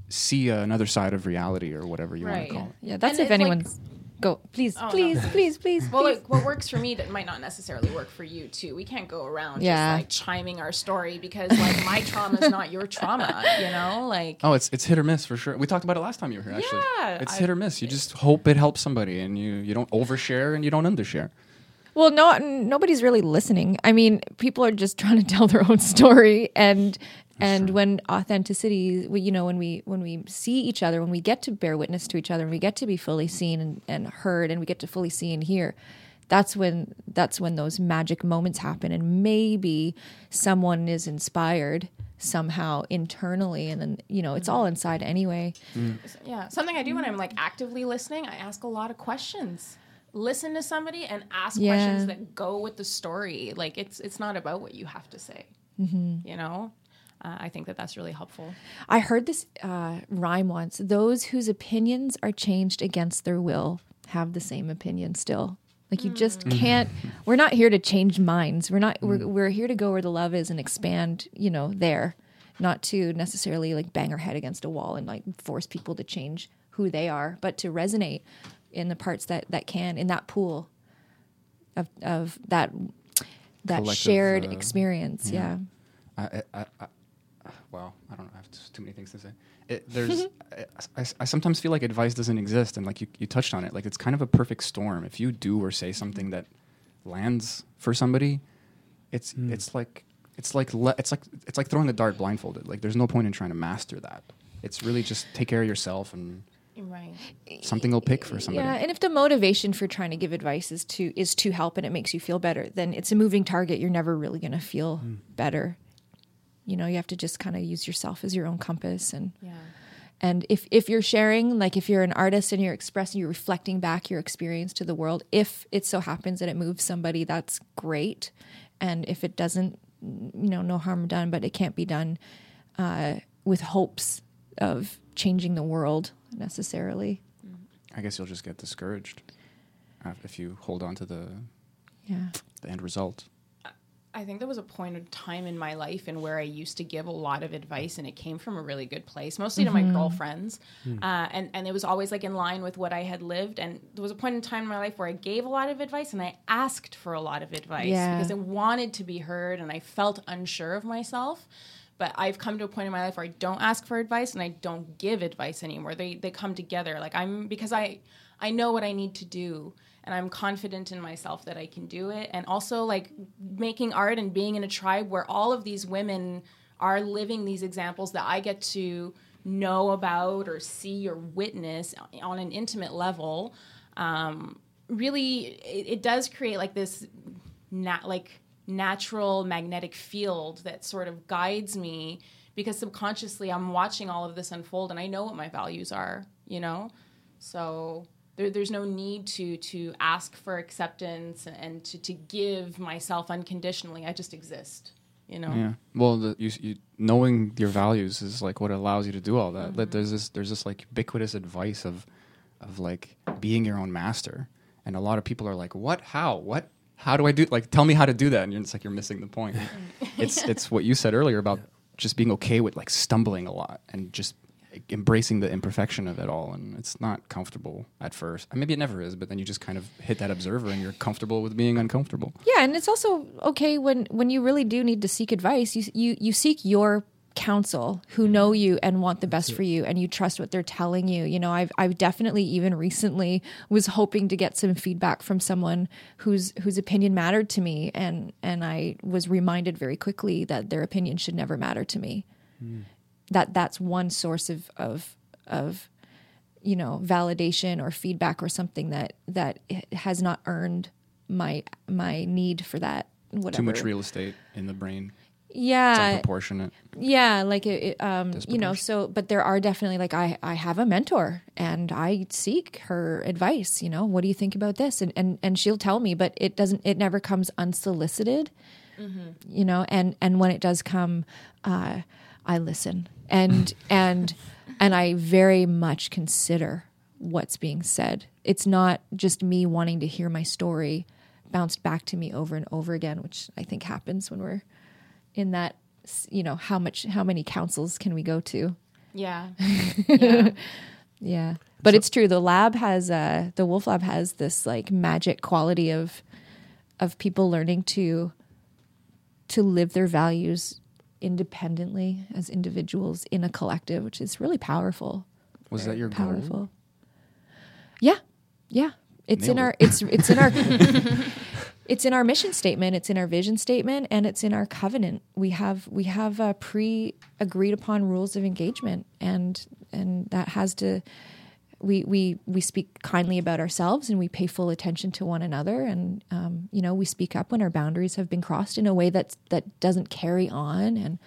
see another side of reality or whatever you Right. want to call it. Yeah, that's And if it's like- anyone's. Go, please, Oh, no. please, please, please, Well, please. like, what works for me that might not necessarily work for you too. We can't go around Yeah. just like chiming our story because like my trauma is not your trauma. You know, like Oh, it's it's hit or miss for sure. We talked about it last time you were here. Actually, Yeah, it's I- hit or miss. You just hope it helps somebody, and you you don't overshare and you don't undershare. Well, no, nobody's really listening. I mean, people are just trying to tell their own story, and and when authenticity, we, you know, when we when we see each other, when we get to bear witness to each other, and we get to be fully seen and, and heard, and we get to fully see and hear, that's when that's when those magic moments happen, and maybe someone is inspired somehow internally, and then you know it's all inside anyway. Yeah, something I do when I'm like actively listening, I ask a lot of questions. Listen to somebody and ask Yeah. questions that go with the story. Like it's it's not about what you have to say. Mm-hmm. You know, uh, I think that that's really helpful. I heard this uh, rhyme once. Those whose opinions are changed against their will have the same opinion still. Like you just can't. We're not here to change minds. We're not. We're we're here to go where the love is and expand. You know, there, not to necessarily like bang our head against a wall and like force people to change who they are, but to resonate in the parts that that can in that pool of of that that Collective, shared uh, experience. Yeah. I, I, I, I, well, I don't know. I have too many things to say. It, [LAUGHS] there's, I, I, I sometimes feel like advice doesn't exist, and like you, you touched on it. Like it's kind of a perfect storm. If you do or say something that lands for somebody, it's hmm. it's like it's like le- it's like it's like throwing a dart blindfolded. Like there's no point in trying to master that. It's really just take care of yourself and Right. Something will pick for somebody. Yeah, and if the motivation for trying to give advice is to is to help and it makes you feel better, then it's a moving target. You're never really going to feel hmm. better. You know, you have to just kind of use yourself as your own compass and Yeah. and if if you're sharing, like if you're an artist and you're expressing, you're reflecting back your experience to the world. If it so happens that it moves somebody, that's great. And if it doesn't, you know, no harm done. But it can't be done uh, with hopes of changing the world necessarily. I guess you'll just get discouraged uh, if you hold on to the, Yeah. the end result. I think there was a point of time in my life and where I used to give a lot of advice, and it came from a really good place, mostly to my girlfriends, uh, and and it was always like in line with what I had lived. And there was a point in time in my life where I gave a lot of advice, and I asked for a lot of advice Yeah. because I wanted to be heard, and I felt unsure of myself. But I've come to a point in my life where I don't ask for advice and I don't give advice anymore. They they come together. Like I'm because I I know what I need to do and I'm confident in myself that I can do it. And also like making art and being in a tribe where all of these women are living these examples that I get to know about or see or witness on an intimate level. Um, really, it, it does create like this like natural magnetic field that sort of guides me because subconsciously I'm watching all of this unfold and I know what my values are, you know? So there, there's no need to to ask for acceptance and to, to give myself unconditionally. I just exist, you know? Yeah. Well, the, you, you knowing your values is like what allows you to do all that. Like, mm-hmm. there's this there's this like ubiquitous advice of of like being your own master, and a lot of people are like, "What? How? What? How do I do? Like, tell me how to do that." And you're, it's like you're missing the point. Mm. it's [LAUGHS] it's what you said earlier about just being okay with like stumbling a lot and just embracing the imperfection of it all and it's not comfortable at first. Maybe it never is but then you just kind of hit that observer and you're comfortable with being uncomfortable. Yeah, and it's also okay when when you really do need to seek advice. You you you seek your counsel who mm-hmm. know you and want the best for you and you trust what they're telling you. You know i've i've definitely even recently was hoping to get some feedback from someone whose whose opinion mattered to me and and i was reminded very quickly that their opinion should never matter to me hmm. That that's one source of of of you know validation or feedback or something that that has not earned my my need for that whatever too much real estate in the brain. It's yeah unproportionate. Yeah like it, it, um you know so but there are definitely like i i have a mentor and i seek her advice you know what do you think about this? And and and she'll tell me but it doesn't it never comes unsolicited you know and and when it does come uh i listen. And [LAUGHS] and and i very much consider what's being said. It's not just me wanting to hear my story bounced back to me over and over again which i think happens when we're in that you know how much how many councils can we go to? Yeah. [LAUGHS] yeah. yeah. But it's true. The lab has uh the wolf lab has this like magic quality of of people learning to to live their values independently as individuals in a collective which is really powerful. Was that your powerful. Goal yeah yeah. It's in our it. it's it's in our [LAUGHS] [LAUGHS] it's in our mission statement. It's in our vision statement and it's in our covenant. We have we have uh, pre agreed upon rules of engagement and and that has to we we we speak kindly about ourselves and we pay full attention to one another. And um, you know we speak up when our boundaries have been crossed in a way that that doesn't carry on. And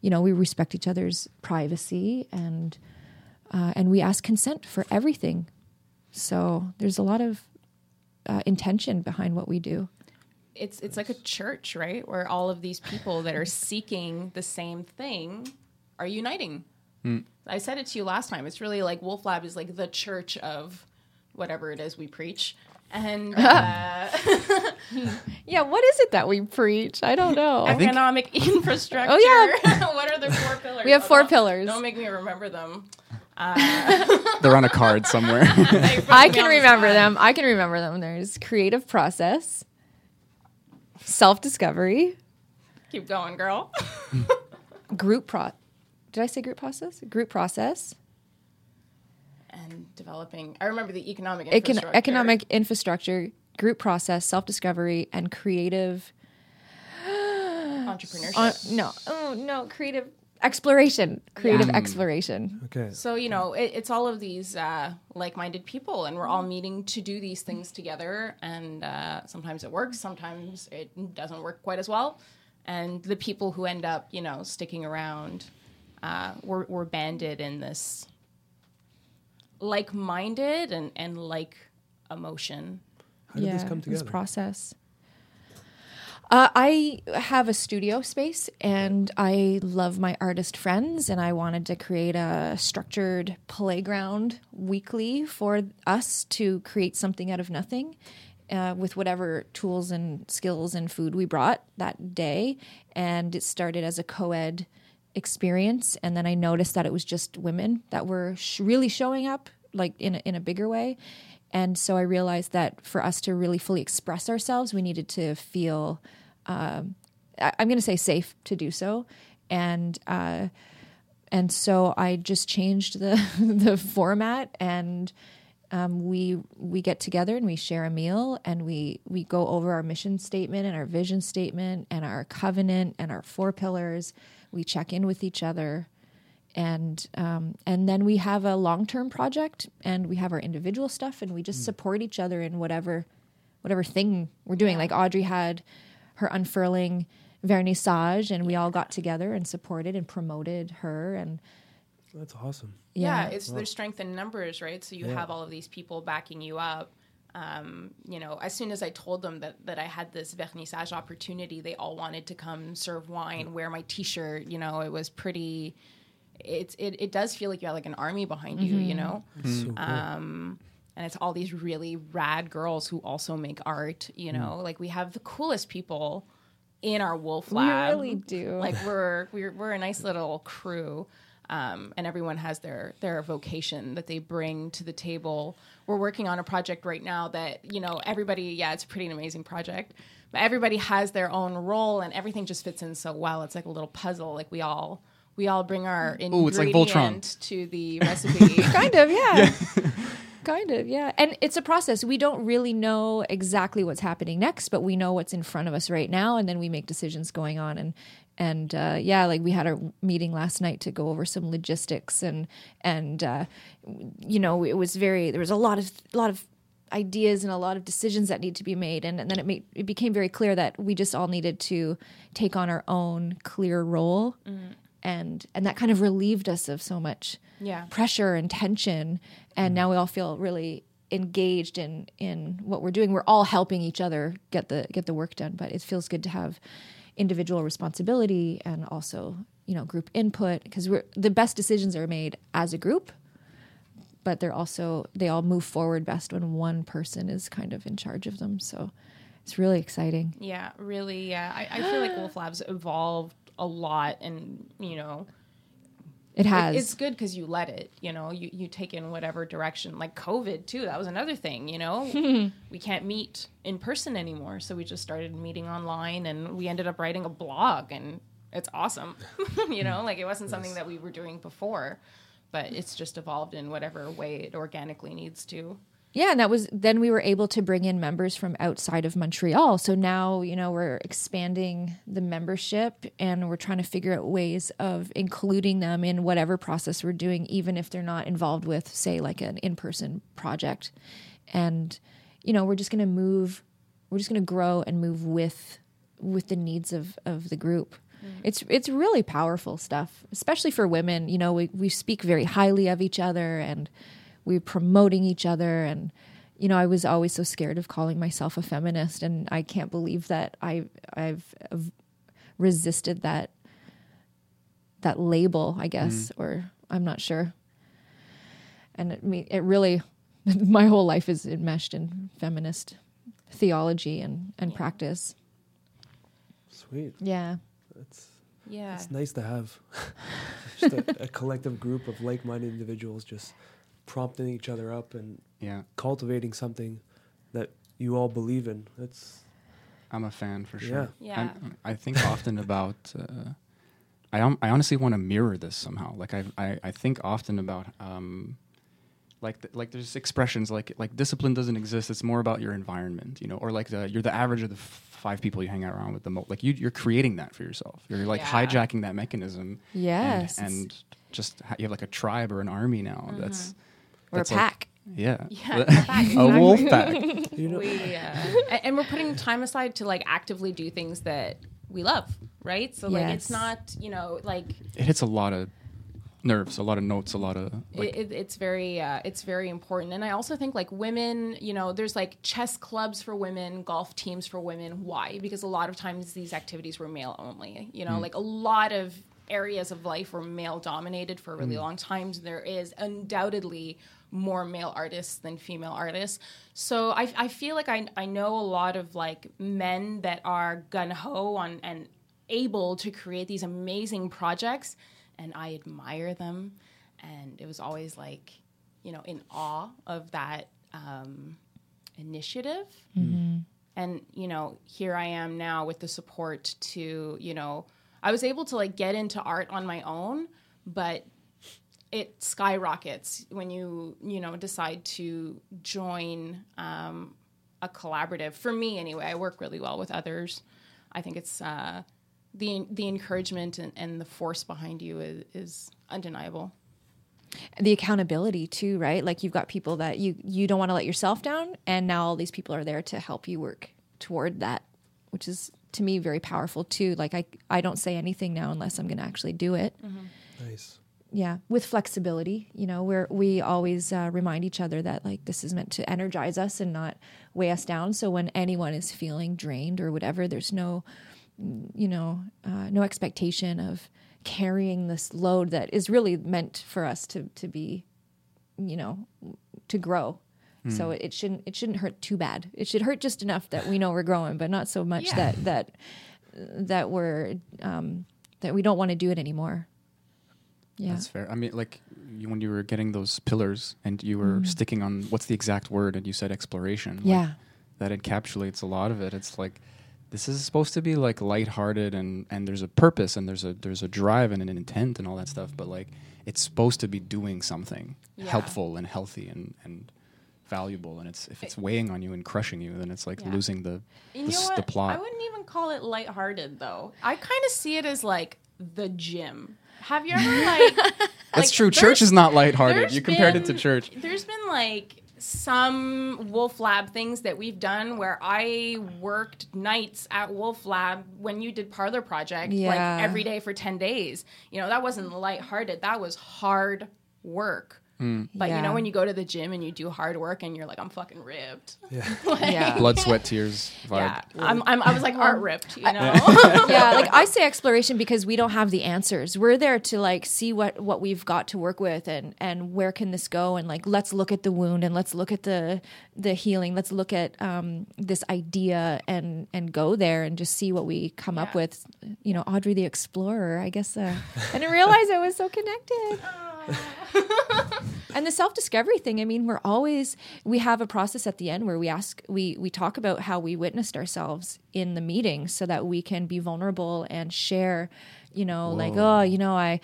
you know we respect each other's privacy and uh, and we ask consent for everything. So there's a lot of uh, intention behind what we do. It's it's like a church, right? Where all of these people that are seeking the same thing are uniting. I said it to you last time. It's really like Wolf Lab is like the church of whatever it is we preach. And [LAUGHS] uh, [LAUGHS] yeah what is it that we preach i don't know think- economic [LAUGHS] infrastructure. Oh, yeah. what are the four pillars? We have Oh, four don't- pillars. Don't make me remember them. they're on a card somewhere I can on the remember spot. them. I can remember them. There's creative process, self discovery, Keep going, girl. group pro. Did I say group process? Group process, and developing. I remember the economic econ- infrastructure. economic infrastructure, group process, self discovery, and creative. [GASPS] entrepreneurship. Uh, no, oh no, creative exploration, creative Yeah. exploration. Okay. So you know, it, it's all of these uh, like-minded people, and we're all meeting to do these things together. And uh, sometimes it works, sometimes it doesn't work quite as well. And the people who end up, you know, sticking around, uh, we're, we're banded in this like-minded and and like emotion. How did this come together? This process. Uh, I have a studio space and I love my artist friends, and I wanted to create a structured playground weekly for us to create something out of nothing uh, with whatever tools and skills and food we brought that day. And it started as a co ed experience. And then I noticed that it was just women that were sh- really showing up, like in a, in a bigger way. And so I realized that for us to really fully express ourselves, we needed to feel, um, I- I'm going to say safe to do so. And, uh, and so I just changed the [LAUGHS] the format, and um, we we get together and we share a meal, and we we go over our mission statement and our vision statement and our covenant and our four pillars. We check in with each other, and um, and then we have a long term project, and we have our individual stuff, and we just support each other in whatever whatever thing we're doing. Like Audrey had her unfurling vernissage, and we all got together and supported and promoted her, and That's awesome. yeah, yeah, it's there's strength in numbers, right? So you Yeah. have all of these people backing you up. Um, you know, as soon as I told them that that I had this vernissage opportunity, they all wanted to come serve wine, wear my T-shirt. You know, it was pretty. It's it, it does feel like you have like an army behind you. You know, It's so cool. and it's all these really rad girls who also make art. You know, like we have the coolest people in our wolf lab. we really do. Like we're we're we're a nice little crew. Um, and everyone has their their vocation that they bring to the table. We're working on a project right now that you know everybody. Yeah, it's a pretty amazing project, but everybody has their own role, and everything just fits in so well. It's like a little puzzle. Like we all we all bring our Ooh, it's like Voltron. to the recipe. [LAUGHS] kind of yeah, [LAUGHS] kind of yeah and it's a process we don't really know exactly what's happening next but we know what's in front of us right now and then we make decisions going on and and uh, yeah like we had a meeting last night to go over some logistics and and uh, you know it was very there was a lot of a lot of ideas and a lot of decisions that need to be made. And, and then it made it became very clear that we just all needed to take on our own clear role. And and that kind of relieved us of so much Yeah. pressure and tension. And now we all feel really engaged in in what we're doing. We're all helping each other get the get the work done but it feels good to have individual responsibility and also you know group input because we're the best decisions are made as a group but they're also they all move forward best when one person is kind of in charge of them so it's really exciting Yeah, really. Yeah, I, I feel like Wolf Labs evolved a lot, and you know, it it- has it's good because you let it. You know, you you take in whatever direction. Like COVID too. That was another thing. You know, [LAUGHS] we can't meet in person anymore, so we just started meeting online, and we ended up writing a blog, and it's awesome. [LAUGHS] you know, like it wasn't something that we were doing before, but it's just evolved in whatever way it organically needs to. Yeah, and that was then we were able to bring in members from outside of Montreal. So now, you know, we're expanding the membership and we're trying to figure out ways of including them in whatever process we're doing, even if they're not involved with, say, like an in person project. And, you know, we're just gonna move we're just gonna grow and move with with the needs of, of the group. Mm. It's it's really powerful stuff, especially for women. You know, we, we speak very highly of each other and we're promoting each other and you know, I was always so scared of calling myself a feminist and I can't believe that I I've, I've resisted that that label, I guess, mm. or I'm not sure. And it, it really [LAUGHS] my whole life is enmeshed in feminist theology and, and practice. Sweet. Yeah. That's Yeah. it's nice to have [LAUGHS] just a, a [LAUGHS] collective group of like-minded individuals just prompting each other up and Yeah, cultivating something that you all believe in. That's I'm a fan for sure. Yeah. I'm- I think often about. Uh, I hon- I honestly want to mirror this somehow. Like I I, I think often about um, like th- like there's expressions like like discipline doesn't exist. It's more about your environment, you know, or like the, you're the average of the f- five people you hang out around with the most. Like you, you're creating that for yourself. You're like Yeah. hijacking that mechanism. and- Yes. and, just ha- you have like a tribe or an army now. That's Or a that's like- pack. yeah, Yeah, [LAUGHS] a a wolf [LAUGHS] pack. You know, we uh, [LAUGHS] and we're putting time aside to like actively do things that we love, right? So like it's not you know like It hits a lot of nerves, a lot of notes, a lot of like it, it, it's very uh, it's very important. And i also think like women you know there's like chess clubs for women golf teams for women. Why? Because a lot of times these activities were male only you know? Like a lot of areas of life were male dominated for a really long times there is undoubtedly more male artists than female artists so i, I feel like I, I know a lot of like men that are gun-ho on and able to create these amazing projects and I admire them. And it was always like, you know, in awe of that um, initiative. And, you know, here I am now with the support to, you know, I was able to like get into art on my own, but it skyrockets when you, you know, decide to join um, a collaborative. For me, anyway, I work really well with others. I think it's uh, the the encouragement and, and the force behind you is, is undeniable. the accountability too right like you've got people that you you don't want to let yourself down and now all these people are there to help you work toward that which is to me very powerful too like i i don't say anything now unless i'm going to actually do it nice. Yeah with flexibility you know where we always uh, remind each other that like this is meant to energize us and not weigh us down. So when anyone is feeling drained or whatever there's no you know uh, no expectation of carrying this load that is really meant for us to to be you know to grow. So it, it shouldn't it shouldn't hurt too bad. It should hurt just enough that we know we're growing but not so much Yeah. that that that we're um that we don't want to do it anymore yeah That's fair. I mean, like you, when you were getting those pillars and you were mm-hmm. sticking on what's the exact word, and you said exploration. like, Yeah. that encapsulates a lot of it. It's like this is supposed to be like lighthearted and and there's a purpose and there's a there's a drive and an intent and all that stuff. But like it's supposed to be doing something Yeah. helpful and healthy and and valuable. And it's if it's weighing on you and crushing you, then it's like Yeah. losing the the, s- the plot. I wouldn't even call it lighthearted though. I kind of see it as like the gym. Have you ever like? [LAUGHS] That's like, true. Church is not lighthearted. You compared it to church. There's been like some Wolf Lab things that we've done where I worked nights at Wolf Lab when you did Parlor Project, Yeah. like every day for 10 days. You know, that wasn't lighthearted. That was hard work. But you know, when you go to the gym and you do hard work and you're like, I'm fucking ripped. Yeah. [LAUGHS] yeah Blood, sweat, tears vibe. Yeah. I'm, I'm, I was like art ripped, you know? [LAUGHS] yeah [LAUGHS] like i say exploration because we don't have the answers we're there to like see what what we've got to work with and and where can this go and like let's look at the wound and let's look at the the healing let's look at um this idea and and go there and just see what we come up with you know audrey the explorer i guess uh, i didn't realize it was so connected [LAUGHS] and the self-discovery thing i mean we're always we have a process at the end where we ask we we talk about how we witnessed ourselves in the meeting so that we can be vulnerable and share you know like oh you know i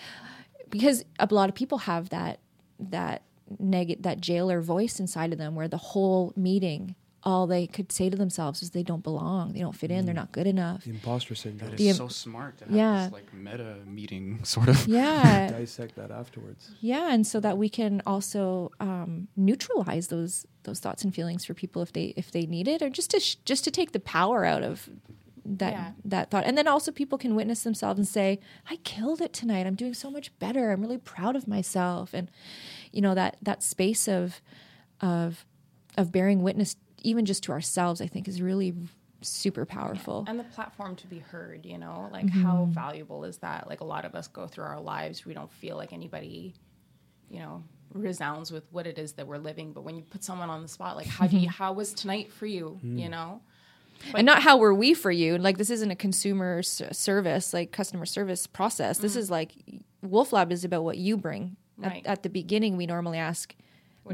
because a lot of people have that that negative that jailer voice inside of them where the whole meeting all they could say to themselves is they don't belong they don't fit in they're not good enough The imposter syndrome. That The- so smart to have Yeah. this like meta meeting [LAUGHS] sort of. yeah [LAUGHS] Dissect that afterwards. Yeah, and so that we can also um, neutralize those those thoughts and feelings for people if they if they need it, or just to sh- just to take the power out of that Yeah. that thought. And then also people can witness themselves and say, "I killed it tonight. I'm doing so much better. I'm really proud of myself." And you know that that space of of of bearing witness, even just to ourselves, I think is really super powerful. and the platform to be heard you know like how mm-hmm. valuable is that? Like a lot of us go through our lives we don't feel like anybody you know resounds with what it is that we're living. But when you put someone on the spot like how do you [LAUGHS] how was tonight for you mm. you know? And not how were we for you. Like this isn't a consumer s- service like customer service process. This mm. is like wolf lab is about what you bring. Right. at, at the beginning we normally ask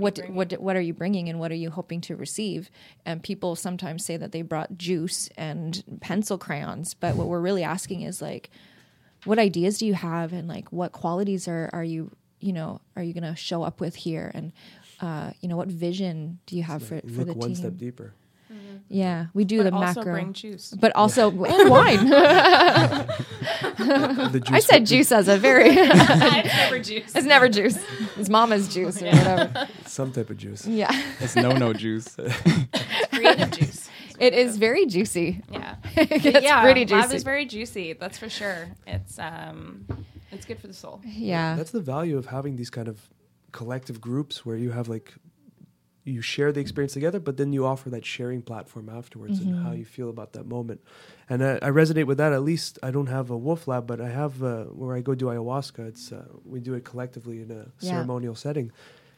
What are what you what what, are you bringing and what are you hoping to receive and people sometimes say that they brought juice and pencil crayons but what we're really asking is like what ideas do you have and like what qualities are are you you know are you going to show up with here and uh, you know, what vision do you have for, for Look the one team? step deeper. Yeah, we do But the also macro, bring juice. but also [LAUGHS] and wine. The [LAUGHS] juice I said juice as a very. [LAUGHS] it's never juice. it's never juice. It's mama's juice or whatever. some type of juice. Yeah, It's no no juice. creative juice. it is very juicy. Yeah, it gets yeah. pretty Lab juicy. is very juicy. That's for sure. It's um, it's good for the soul. yeah, That's the value of having these kind of collective groups where you have like you share the experience together, but then you offer that sharing platform afterwards and Mm-hmm. how you feel about that moment. And I, I resonate with that. At least I don't have a wolf lab, but I have uh, where I go do ayahuasca. It's uh, we do it collectively in a Yeah. ceremonial setting.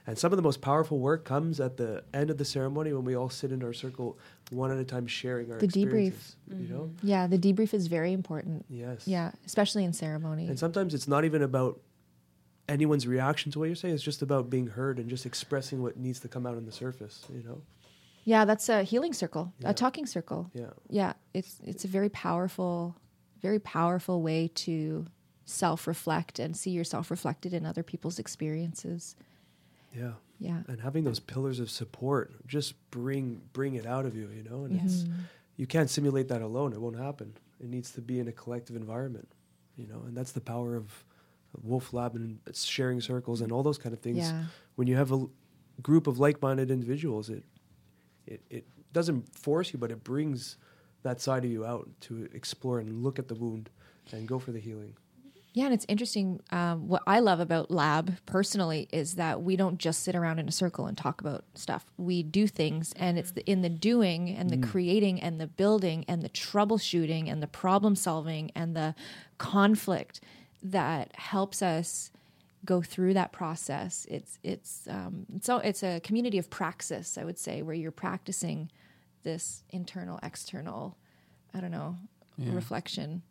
And some of the most powerful work comes at the end of the ceremony when we all sit in our circle, one at a time, sharing our The debrief. experiences. You know, yeah. The debrief is very important. yes, Yeah, especially in ceremony. And sometimes it's not even about anyone's reaction to what you're saying. It's just about being heard and just expressing what needs to come out on the surface. You know? Yeah, that's a healing circle, Yeah. a talking circle. Yeah. Yeah, it's it's a very powerful, very powerful way to self-reflect and see yourself reflected in other people's experiences. Yeah. Yeah. And having those pillars of support just bring bring it out of you. You know, and it's you can't simulate that alone. It won't happen. It needs to be in a collective environment. You know, and that's the power of Wolf Lab and sharing circles and all those kind of things. Yeah. When you have a l- group of like-minded individuals, it it it doesn't force you, but it brings that side of you out to explore and look at the wound and go for the healing. Yeah, and it's interesting. Um, what I love about Lab personally is that we don't just sit around in a circle and talk about stuff. We do things, and it's the, in the doing and the creating and the building and the troubleshooting and the problem solving and the conflict that helps us go through that process. It's it's um, so it's a community of praxis, I would say, where you're practicing this internal, external, I don't know, reflection.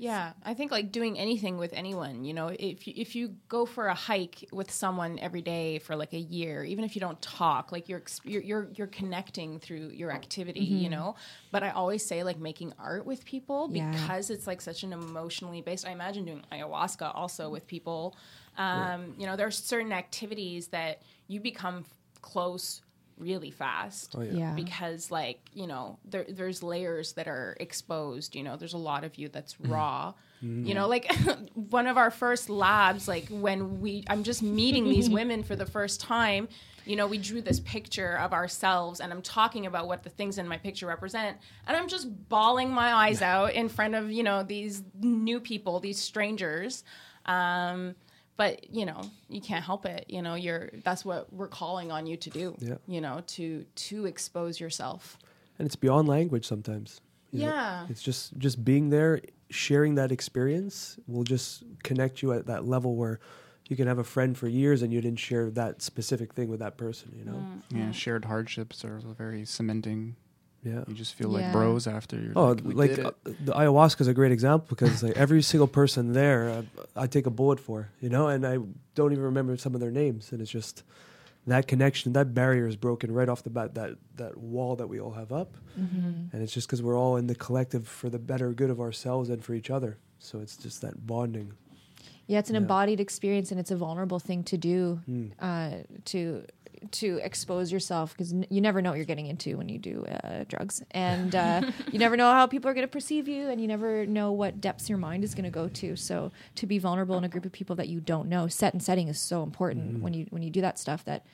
Yeah, I think like doing anything with anyone, you know, if you, if you go for a hike with someone every day for like a year, even if you don't talk, like you're you're you're, you're connecting through your activity, you know. But I always say like making art with people Yeah. because it's like such an emotionally based. I imagine doing ayahuasca also with people. Um, You know, there are certain activities that you become close really fast Oh yeah. Yeah. because like you know there, there's layers that are exposed you know there's a lot of you that's raw. You know like [LAUGHS] one of our first labs like when we i'm just meeting these [LAUGHS] women for the first time you know we drew this picture of ourselves and i'm talking about what the things in my picture represent and i'm just bawling my eyes out in front of you know these new people these strangers. Um but you know you can't help it you know you're that's what we're calling on you to do Yeah. you know to to expose yourself And it's beyond language sometimes. you know? Yeah. It's just just being there, sharing that experience will just connect you at that level where you can have a friend for years and you didn't share that specific thing with that person, you know? Mm, yeah, shared hardships are very cementing. Yeah. You just feel Yeah. like bros after you're Oh, like, we like did uh, the ayahuasca is a great example because like every single person there, uh, I take a bullet for, you know, and I don't even remember some of their names, and it's just that connection, that barrier is broken right off the bat. That that wall that we all have up, Mm-hmm. and it's just because we're all in the collective for the better good of ourselves and for each other. So it's just that bonding. Yeah, it's an Yeah. embodied experience, and it's a vulnerable thing to do Mm. uh, to to expose yourself because n- you never know what you're getting into when you do uh, drugs, and uh, [LAUGHS] you never know how people are going to perceive you, and you never know what depths your mind is going to go to. So to be vulnerable in a group of people that you don't know, set and setting is so important when you when you do that stuff. That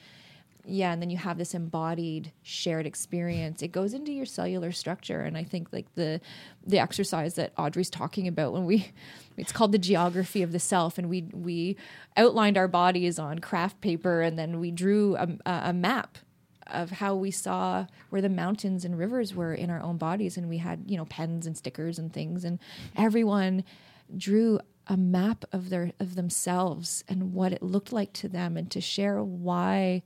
yeah, and then you have this embodied shared experience. It goes into your cellular structure, and I think like the the exercise that Audrey's talking about when we [LAUGHS] it's called the geography of the self, and we we outlined our bodies on craft paper, and then we drew a, a map of how we saw where the mountains and rivers were in our own bodies, and we had you know pens and stickers and things, and everyone drew a map of their of themselves and what it looked like to them, and to share why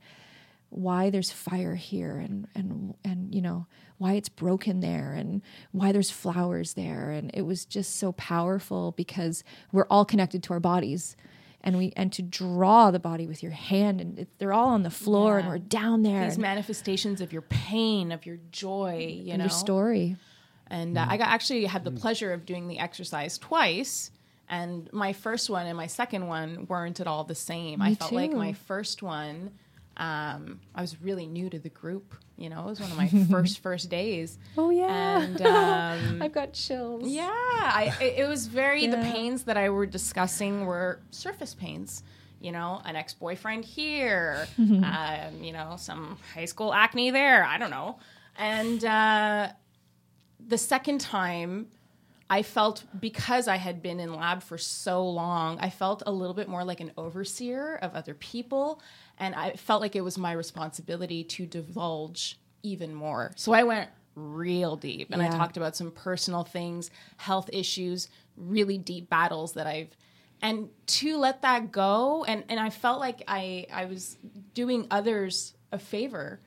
why there's fire here and and and you know why it's broken there and why there's flowers there. And it was just so powerful because we're all connected to our bodies. And we and to draw the body with your hand and it, they're all on the floor and we're down there these manifestations of your pain of your joy you and know? your story. And uh, I got, actually had the pleasure of doing the exercise twice. And my first one and my second one weren't at all the same. I Me felt like my first one, Um, I was really new to the group. You know, it was one of my [LAUGHS] first first days. Oh yeah. And [LAUGHS] um, I've got chills. yeah, I, it, it was very the pains that I were discussing were surface pains. You know, an ex boyfriend here, [LAUGHS] um, you know, some high school acne there. I don't know. And uh, the second time, I felt because I had been in lab for so long, I felt a little bit more like an overseer of other people. And I felt like it was my responsibility to divulge even more. So I went real deep and I talked about some personal things, health issues, really deep battles that I've and to let that go and and I felt like I I was doing others a favor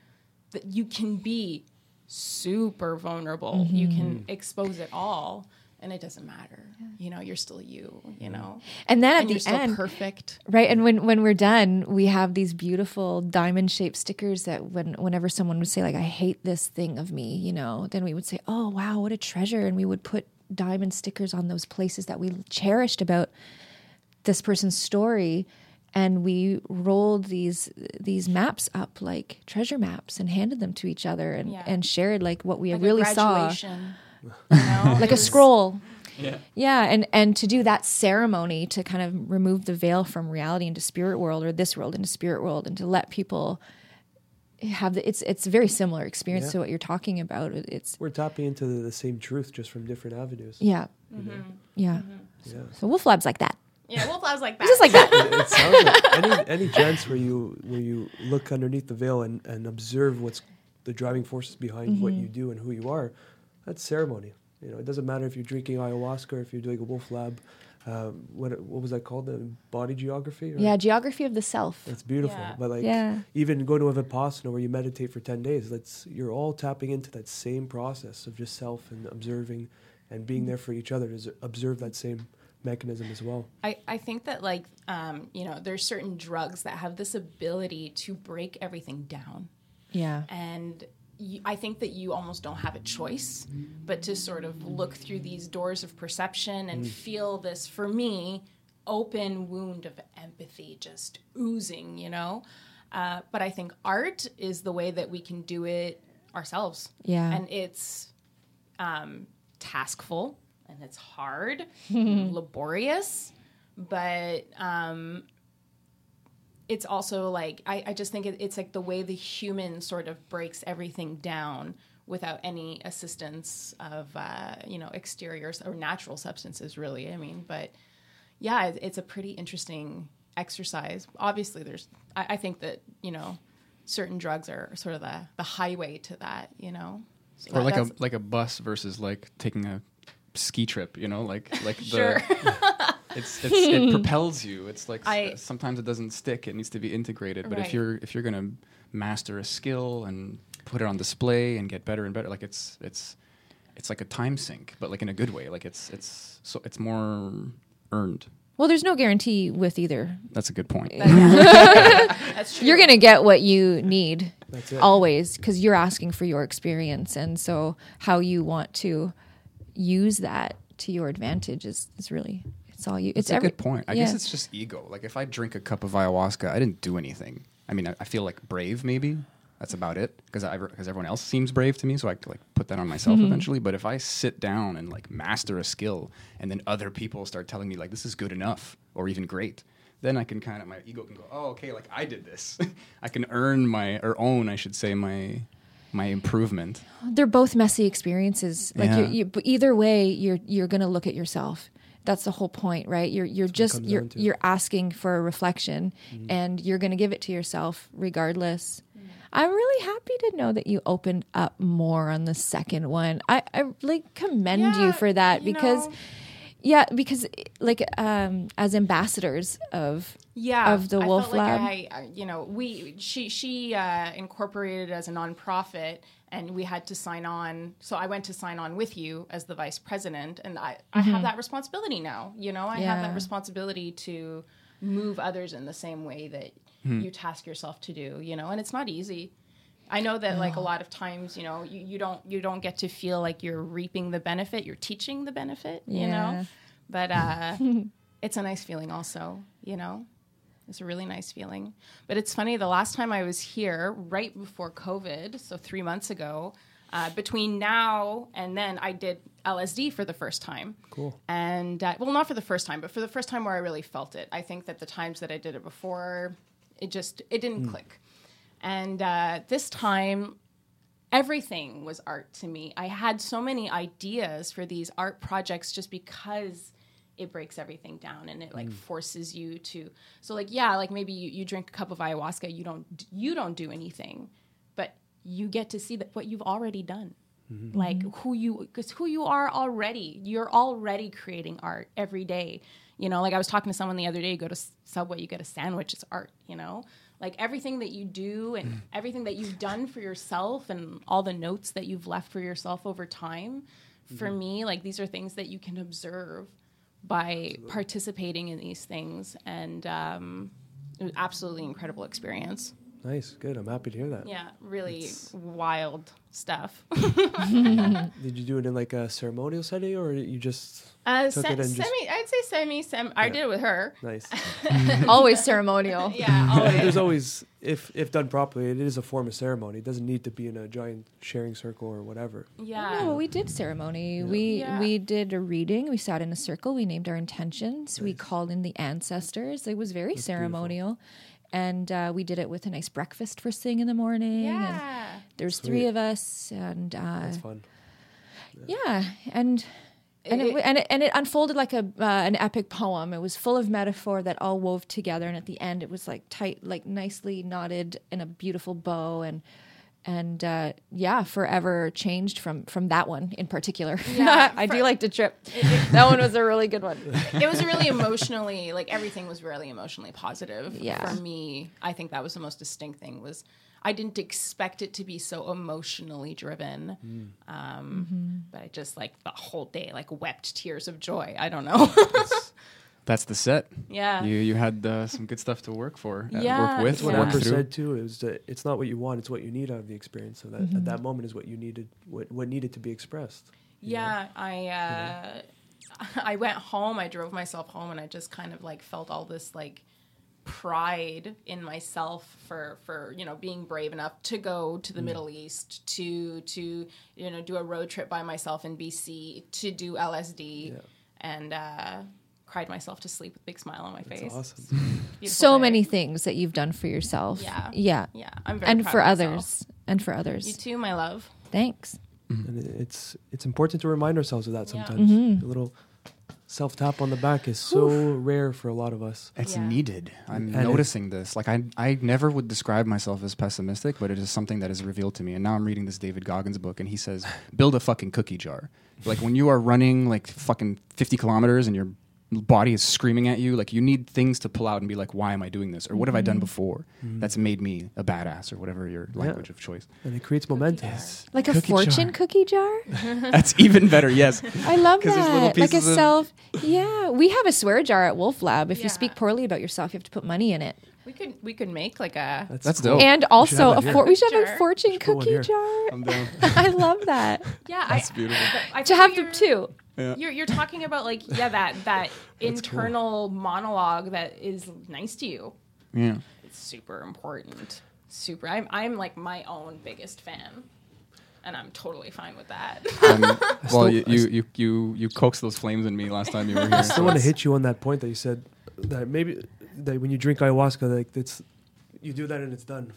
that you can be super vulnerable. You can mm-hmm. expose it all and it doesn't matter. You know, you're still you, you mm-hmm. know. And then at and the you're still end, perfect. Right, and when when we're done, we have these beautiful diamond shaped stickers that when whenever someone would say like I hate this thing of me, you know, then we would say, "Oh, wow, what a treasure." And we would put diamond stickers on those places that we cherished about this person's story and we rolled these these maps up like treasure maps and handed them to each other and Yeah. and shared like what we Like a really saw graduation, you know? like a scroll. Yeah. Yeah, and and to do that ceremony to kind of remove the veil from reality into spirit world or this world into spirit world and to let people have the it's it's a very similar experience Yeah. to what you're talking about. It's We're tapping into the, the same truth just from different avenues. yeah. Mm-hmm. mm-hmm. Yeah. Mm-hmm. Yeah. So Wolf Lab's like that. Yeah, Wolf Lab's like that. Just like that. it sounds like any any chance where you where you look underneath the veil and, and observe what's the driving forces behind what mm-hmm. you do and who you are, that's ceremony. You know, it doesn't matter if you're drinking ayahuasca or if you're doing a wolf lab. Um, what what was that called? The body geography. Right? Yeah, geography of the self. That's beautiful. Yeah. But like Yeah. even go to a Vipassana where you meditate for 10 days, that's you're all tapping into that same process of just self and observing and being there for each other to observe that same mechanism as well. I, I think that like um, you know there's certain drugs that have this ability to break everything down Yeah. and you, I think that you almost don't have a choice but to sort of look through these doors of perception and feel this for me open wound of empathy just oozing you know? Uh, but I think art is the way that we can do it ourselves. Yeah. and it's um, taskful and it's hard, [LAUGHS] laborious, but um, it's also like I, I just think it, it's like the way the human sort of breaks everything down without any assistance of uh, you know exteriors or natural substances. Really, I mean, but yeah, it, it's a pretty interesting exercise. Obviously, there's I, I think that you know certain drugs are sort of the the highway to that. You know. So or that- like a like a bus versus like taking a ski trip. You know, like like the Sure. [LAUGHS] it's, it's it hmm. propels you. It's like s- I- uh, sometimes it doesn't stick. It needs to be integrated. But if you're if you're gonna master a skill and put it on display and get better and better, like it's it's it's like a time sink, but like in a good way. Like it's it's so it's more earned. Well, there's no guarantee with either. That's a good point. [LAUGHS] That's true. [LAUGHS] You're going to get what you need That's it. always because you're asking for your experience. And so, how you want to use that to your advantage is, is really, it's all you. It's a every, good point. I yeah. guess it's just ego. Like if I drink a cup of ayahuasca, I didn't do anything. I mean, I, I feel like brave, maybe. That's about it. Because because everyone else seems brave to me, so I like put that on myself Mm-hmm. eventually. But if I sit down and like master a skill, and then other people start telling me like this is good enough or even great, then I can kind of my ego can go, oh okay, like I did this. [LAUGHS] I can earn my or own, I should say, my my improvement. they're both messy experiences. Like Yeah. you, you, but either way, you're you're gonna look at yourself. That's the whole point, right? You're you're just you're to. you're asking for a reflection, Mm-hmm. and you're gonna give it to yourself regardless. I'm really happy to know that you opened up more on the second one. I, I like commend Yeah, you for that you because, know. yeah, because like um, as ambassadors of yeah of the I Wolf felt Lab. I, I- you know we she she uh, incorporated as a nonprofit and we had to sign on so i went to sign on with you as the vice president and i i have that responsibility now you know i have Mm-hmm. That responsibility to move others in the same way that Hmm. you task yourself to do you know and it's not easy I know that like a lot of times, you know, you, you don't you don't get to feel like you're reaping the benefit, you're teaching the benefit, you know. But uh [LAUGHS] it's a nice feeling also, you know. It's a really nice feeling. But it's funny, the last time I was here, right before COVID, so three months ago, uh, between now and then, I did LSD for the first time. Cool. And, uh, well, not for the first time, but for the first time where I really felt it. I think that the times that I did it before, it just, it didn't click. And uh, this time, everything was art to me. I had so many ideas for these art projects just because it breaks everything down and it like mm. forces you to so like yeah like maybe you, you drink a cup of ayahuasca you don't you don't do anything but you get to see that what you've already done. Mm-hmm. Like who you because who you are already you're already creating art every day. You know like i was talking to someone the other day you go to subway you get a sandwich it's art you know? Like everything that you do and mm. everything that you've done for yourself and all the notes that you've left for yourself over time for mm-hmm. me like these are things that you can observe by participating in these things and um, it was absolutely incredible experience Nice, good. I'm happy to hear that. yeah really wild stuff [LAUGHS] Did you do it in like a ceremonial setting, or you just Uh, took se- it and semi, just I'd say semi, sem. I did it with her. nice? [LAUGHS] Always ceremonial. [LAUGHS] Yeah, always. There's always, if if done properly, it is a form of ceremony. It doesn't need to be in a giant sharing circle or whatever. yeah. No, we did ceremony. We Yeah. we did a reading. We sat in a circle. We named our intentions. We called in the ancestors. It was very ceremonial, and uh, we did it with a nice breakfast first thing in the morning. And yeah. there's Sweet. three of us, and uh, That's fun. yeah, and. And it, It- and it and it unfolded like a uh, an epic poem. It was full of metaphor that all wove together, and at the end, it was like tight, like nicely knotted in a beautiful bow, and and uh, yeah, forever changed from from that one in particular. Yeah, [LAUGHS] I do like to trip. [LAUGHS] that one was a really good one. It was really emotionally, like everything was really emotionally positive. Yeah. For me, I think that was the most distinct thing was I didn't expect it to be so emotionally driven. Um, But I just like the whole day, like wept tears of joy. I don't know. [LAUGHS] That's the set. yeah. You you had uh, some good stuff to work for, uh, Yeah, work with, what Yeah. work Emperor through. said too. Is that it's not what you want; it's what you need out of the experience. So that at that moment is what you needed, what what needed to be expressed. Yeah, I uh, [LAUGHS] I went home. I drove myself home, and I just kind of like felt all this like pride in myself for for you know being brave enough to go to the Middle East to to you know do a road trip by myself in BC to do LSD Yeah. and uh, cried myself to sleep with a big smile on my That's face. awesome. [LAUGHS] So day. many things that you've done for yourself. Yeah. yeah, Yeah, I'm very and proud for of others, and for You others. too, my love. Thanks. and it's it's important to remind ourselves of that Yeah. sometimes. Mm-hmm. A little self tap on the back is so rare for a lot of us. It's Yeah. needed. I'm And noticing this. Like I, I never would describe myself as pessimistic, but it is something that is revealed to me. And now I'm reading this David Goggins book, and he says, "Build a fucking cookie jar." Like when you are running like fucking 50 kilometers and your body is screaming at you, like you need things to pull out and be like, "Why am I doing this?" or "What have I done mm-hmm. before mm-hmm. that's made me a badass?" or whatever your language of choice. And it creates momentum. Like a Cookie fortune jar. cookie jar. [LAUGHS] That's even better. Yes. [LAUGHS] I love that. Like a of- self. Yeah, we have a swear jar at Wolf Lab. If you speak poorly about yourself, you have to put money in it. We could we could make like a That's cool. dope. And also, a for- we should have a fortune cookie jar. I'm down. [LAUGHS] I love that. yeah. That's I, beautiful. I to have what them too. Yeah. You're you're talking about like yeah that that [LAUGHS] internal monologue that is nice to you. Yeah. It's super important. Super. I'm I'm like my own biggest fan, and I'm totally fine with that. [LAUGHS] Um, [LAUGHS] well, still- you, you, you you you coaxed those flames in me last time you were here. I so still want to hit you on that point that you said that maybe that when you drink ayahuasca, like it's you do that and it's done.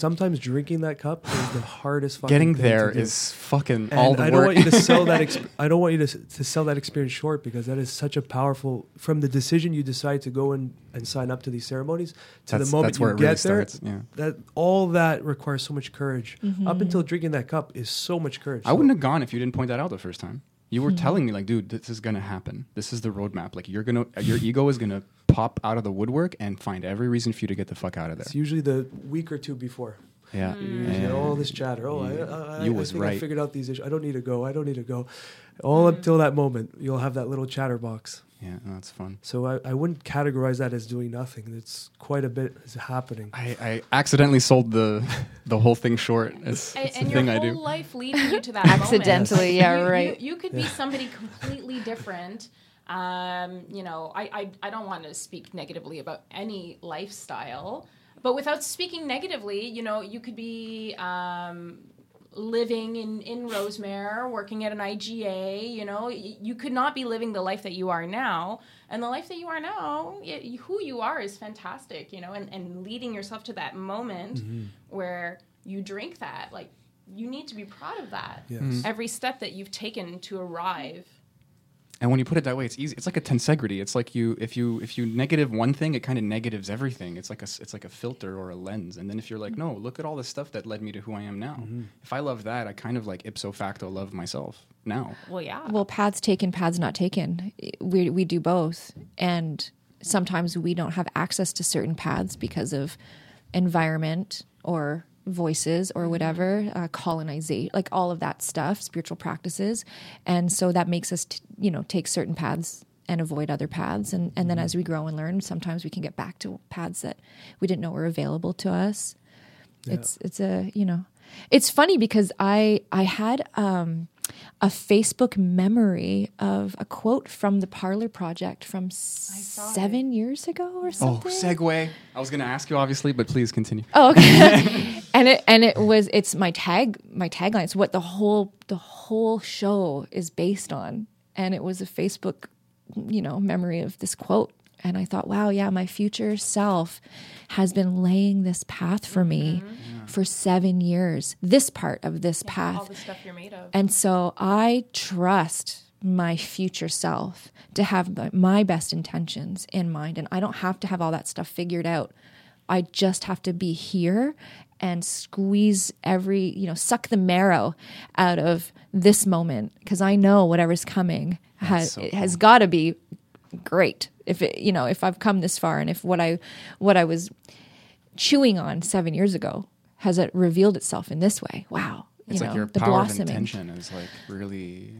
Sometimes drinking that cup is the hardest. Fucking Getting thing there to do. is fucking And all the I don't work. want you to sell that. [LAUGHS] Exp- I don't want you to, to sell that experience short because that is such a powerful. From the decision you decide to go in and sign up to these ceremonies to That's- the moment you get really there, starts, yeah. that all that requires so much courage. Up mm-hmm. until drinking that cup is so much courage. I So- wouldn't have gone if you didn't point that out the first time. You Hmm. were telling me like, dude, this is gonna happen. This is the roadmap. Like you're gonna, your ego is gonna pop out of the woodwork and find every reason for you to get the fuck out of there. It's usually the week or two before. Yeah. You Yeah. all this chatter. Oh, You- I, I, I, you I was think I figured out these issues. I don't need to go. I don't need to go. All until that moment, you'll have that little chatterbox. Yeah, no, that's fun. So I, I wouldn't categorize that as doing nothing. It's quite a bit is happening. I, I accidentally sold the the whole thing short. It's, and, it's and the your thing I do. whole do. life leading you to that moment. Accidentally, yeah, You- right. You, you could be somebody completely different. Um, you know, I, I, I don't want to speak negatively about any lifestyle, but without speaking negatively, you know, you could be um, living in, in Rosemere, working at an IGA, you know, y- you could not be living the life that you are now. And the life that you are now, y who you are is fantastic, you know, and, and leading yourself to that moment mm-hmm. where you drink that, like, you need to be proud of that. Yes. Mm-hmm. Every step that you've taken to arrive. And when you put it that way, it's easy. It's like a tensegrity. It's like you if you if you negative one thing, it kind of negatives everything. It's like a s- it's like a filter or a lens. And then if you're like, no, look at all the stuff that led me to who I am now. Mm-hmm. If I love that, I kind of like ipso facto love myself now. Well, yeah. Well, paths taken, paths not taken. We we do both, and sometimes we don't have access to certain paths because of environment or voices or whatever, uh, colonization, like all of that stuff, spiritual practices, and so that makes us, t- you know, take certain paths and avoid other paths, and and then as we grow and learn, sometimes we can get back to paths that we didn't know were available to us. It's it's a you know, it's funny because I I had um, a Facebook memory of a quote from the Parlor Project from seven years ago or oh, something. Oh, segue. I was going to ask you obviously, but please continue. Oh, okay. [LAUGHS] and it and it was it's my tag my tagline. It's what the whole the whole show is based on, and it was a Facebook, you know, memory of this quote. And I thought, wow, yeah, my future self has been laying this path for me mm-hmm. for seven years. This part of this path. all the stuff you're made of. And so I trust my future self to have my- my best intentions in mind. And I don't have to have all that stuff figured out. I just have to be here and squeeze every, you know, suck the marrow out of this moment because I know whatever's coming has, so it has got to be great. If it, you know, if I've come this far and if what I, what I was chewing on seven years ago has it revealed itself in this way. Wow. It's you like know, your the power of blossoming. intention is like really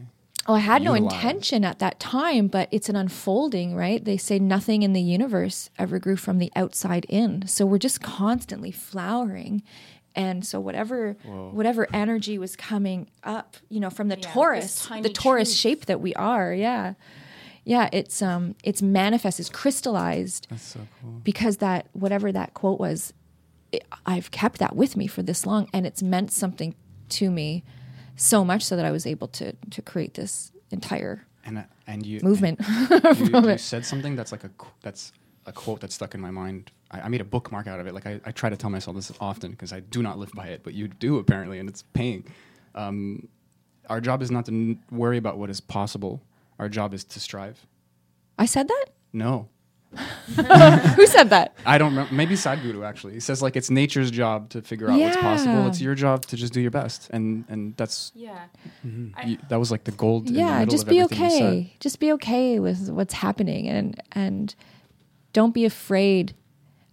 Oh, I had no intention at that time, but it's an unfolding, right? They say nothing in the universe ever grew from the outside in. So we're just constantly flowering. And so whatever whatever energy was coming up, you know, from the this torus, the torus truth. shape that we are, yeah. Yeah, it's um it's manifest, it's crystallized that's so cool. because that whatever that quote was it, i've kept that with me for this long and it's meant something to me so much so that i was able to to create this entire And uh, and you movement [LAUGHS] you, you said something that's like a that's a quote that's stuck in my mind. I, I made a bookmark out of it. Like I, I try to tell myself this often because I do not live by it, but you do apparently, and it's paying. Um, our job is not to n- worry about what is possible. Our job is to strive. i said that No, [LAUGHS] who said that I don't remember. Maybe Sadhguru actually he says like it's nature's job to figure out what's possible. Yeah. It's your job to just do your best, and and that's yeah. Mm-hmm. you, that was like the gold. in the yeah middle just of be everything you said. okay just be okay with what's happening and and don't be afraid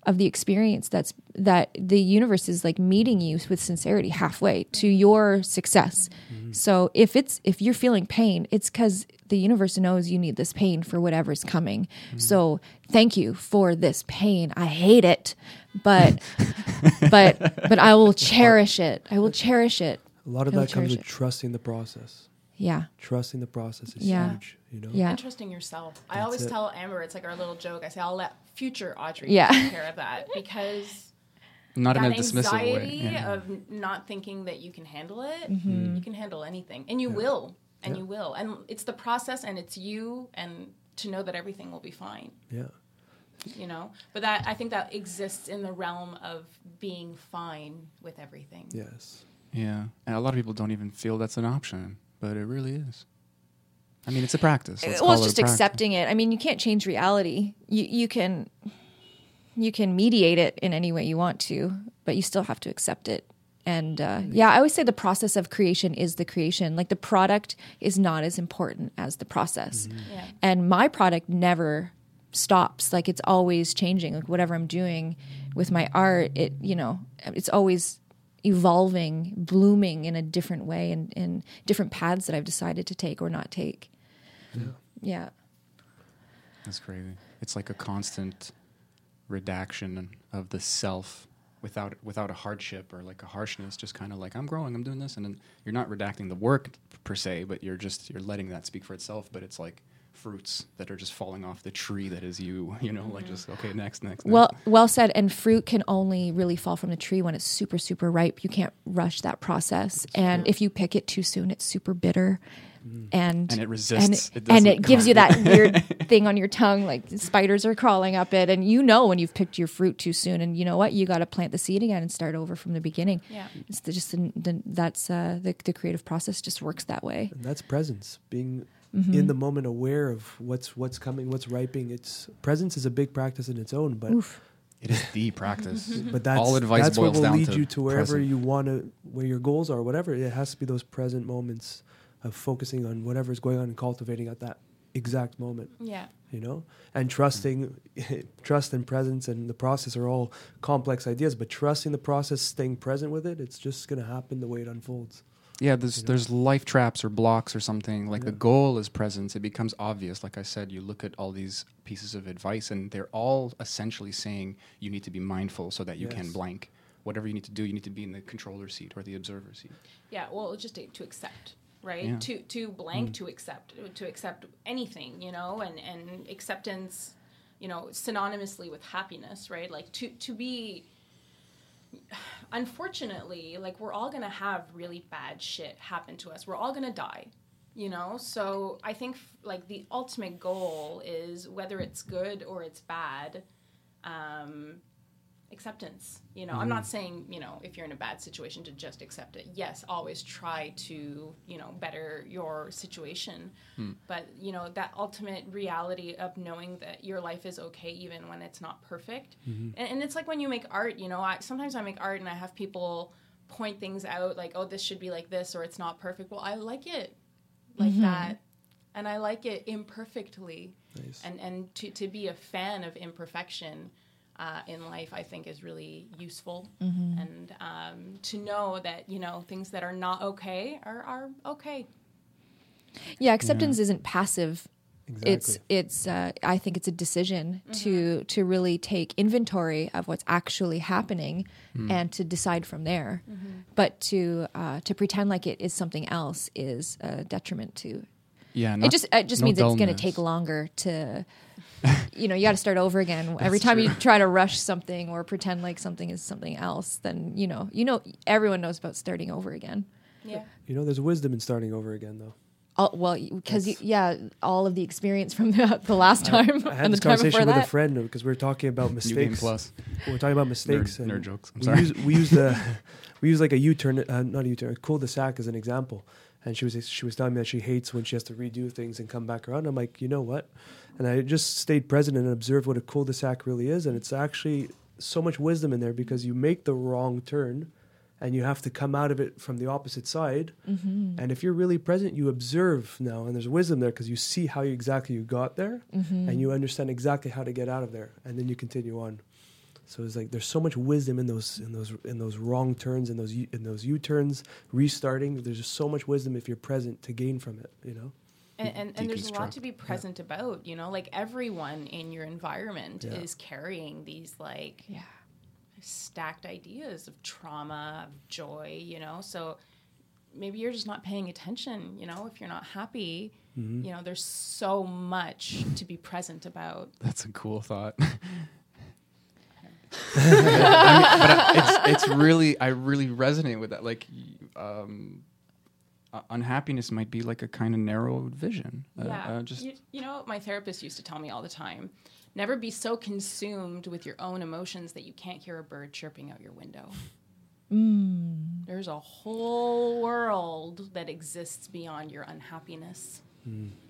of the experience that's that the universe is like meeting you with sincerity halfway to your success. Mm-hmm. So if it's if you're feeling pain it's because the universe knows you need this pain for whatever's coming. Mm-hmm. So thank you for this pain. I hate it but [LAUGHS] but but i will cherish it. I will cherish it. A lot of that comes with trusting the process. Yeah Trusting the process is Yeah. huge. You know. yeah And trusting yourself. I always it. tell Amber, it's like our little joke. I say, I'll let future Audrey Yeah. take care of that [LAUGHS] because Not in a dismissive way. yeah. of not thinking that you can handle it, Mm-hmm. you can handle anything, and you will, and you will, and it's the process, and it's you, and to know that everything will be fine, Yeah. you know. But that I think that exists in the realm of being fine with everything. Yes. Yeah, and a lot of people don't even feel that's an option, but it really is. I mean, it's a practice. Let's well, call it's it a just practice. accepting it. I mean, you can't change reality. You you can you can mediate it in any way you want to, but you still have to accept it. And uh, yeah, I always say the process of creation is the creation. Like the product is not as important as the process. Yeah. And my product never stops. Like it's always changing. Like whatever I'm doing with my art, it you know, it's always evolving, blooming in a different way and in different paths that I've decided to take or not take. Yeah. That's crazy. It's like a constant redaction of the self without without a hardship or like a harshness. Just kind of like I'm growing, I'm doing this, and then you're not redacting the work per se, but you're just you're letting that speak for itself. But it's like fruits that are just falling off the tree that is you. [LAUGHS] You know, like just okay, next, next. Well, next. well said. And fruit can only really fall from the tree when it's super, super ripe. You can't rush that process. And if you pick it too soon, it's super bitter. And, And it resists. and, It and it gives you that [LAUGHS] weird thing on your tongue, like spiders are crawling up it. And you know when you've picked your fruit too soon, and you know what, you got to plant the seed again and start over from the beginning. Yeah. it's the, just the, the, that's uh, the the creative process just works that way. And that's presence, being Mm-hmm. in the moment, aware of what's what's coming, what's ripening. It's presence is a big practice in its own, but Oof. it is the practice. [LAUGHS] but that's all advice that's boils what will down lead to you to wherever present. you want to, where your goals are, whatever. It has to be those present moments of focusing on whatever's going on and cultivating at that exact moment. Yeah. you know and trusting [LAUGHS] trust and presence and the process are all complex ideas but trusting the process staying present with it it's just going to happen the way it unfolds Yeah, there's You know? there's life traps or blocks or something. Like the goal is presence. It becomes obvious. Like I said, you look at all these pieces of advice, and they're all essentially saying you need to be mindful so that you can blank. Whatever you need to do, you need to be in the controller seat or the observer seat. Yeah, well, just to, to accept, right? Yeah. To to blank mm. to accept, to accept anything, you know, and and acceptance, you know, synonymously with happiness, right? Like to to be. Unfortunately, like we're all gonna have really bad shit happen to us. We're all gonna die, you know. So I think like the ultimate goal is whether it's good or it's bad. Um, acceptance you know i'm not mm-hmm. saying you know if you're in a bad situation to just accept it. Yes always try to you know better your situation. Hmm. But you know that ultimate reality of knowing that your life is okay even when it's not perfect. Mm-hmm. And, and it's like when you make art you know I, sometimes i make art and i have people point things out like oh this should be like this or it's not perfect. Well i like it like mm-hmm. that. And i like it imperfectly. Nice. and and to, to be a fan of imperfection uh, in life i think is really useful and um, to know that you know things that are not okay are, are okay Yeah, acceptance isn't passive. exactly It's it's uh, I think it's a decision to to really take inventory of what's actually happening and to decide from there. But to uh, to pretend like it is something else is a detriment to. Yeah, it just it just no means it's going to take longer to. You know, you got to start over again. Every time you try to rush something or pretend like something is something else, then you know, you know, everyone knows about starting over again. yeah you know there's wisdom in starting over again though All, well, because yeah, all of the experience from the, [LAUGHS] the last time i had and the this time before conversation with a friend uh, because we are talking about mistakes Plus. we're talking about mistakes Nerd, and nerd jokes. I'm we sorry. use we use the [LAUGHS] we use like a U-turn, uh, not a U-turn, a cul-de-sac as an example. And she was she was telling me that she hates when she has to redo things and come back around. I'm like, you know what? And I just stayed present and observed what a cul-de-sac really is, and it's actually so much wisdom in there because you make the wrong turn, and you have to come out of it from the opposite side. And if you're really present, you observe now, and there's wisdom there because you see how you, exactly you got there, and you understand exactly how to get out of there, and then you continue on. So it's like there's so much wisdom in those in those in those wrong turns and those U- in those U turns restarting. There's just so much wisdom if you're present to gain from it. You know. and, and, and there's a lot to be present about you know like everyone in your environment Yeah. is carrying these like Yeah. stacked ideas of trauma of joy you know so maybe you're just not paying attention you know if you're not happy Mm-hmm. you know there's so much to be present about That's a cool thought. [LAUGHS] I mean, but I, it's it's really I really resonate with that. Like, um, uh, unhappiness might be like a kind of narrow vision. Uh, yeah uh, just you, you know my therapist used to tell me all the time never be so consumed with your own emotions that you can't hear a bird chirping out your window there's a whole world that exists beyond your unhappiness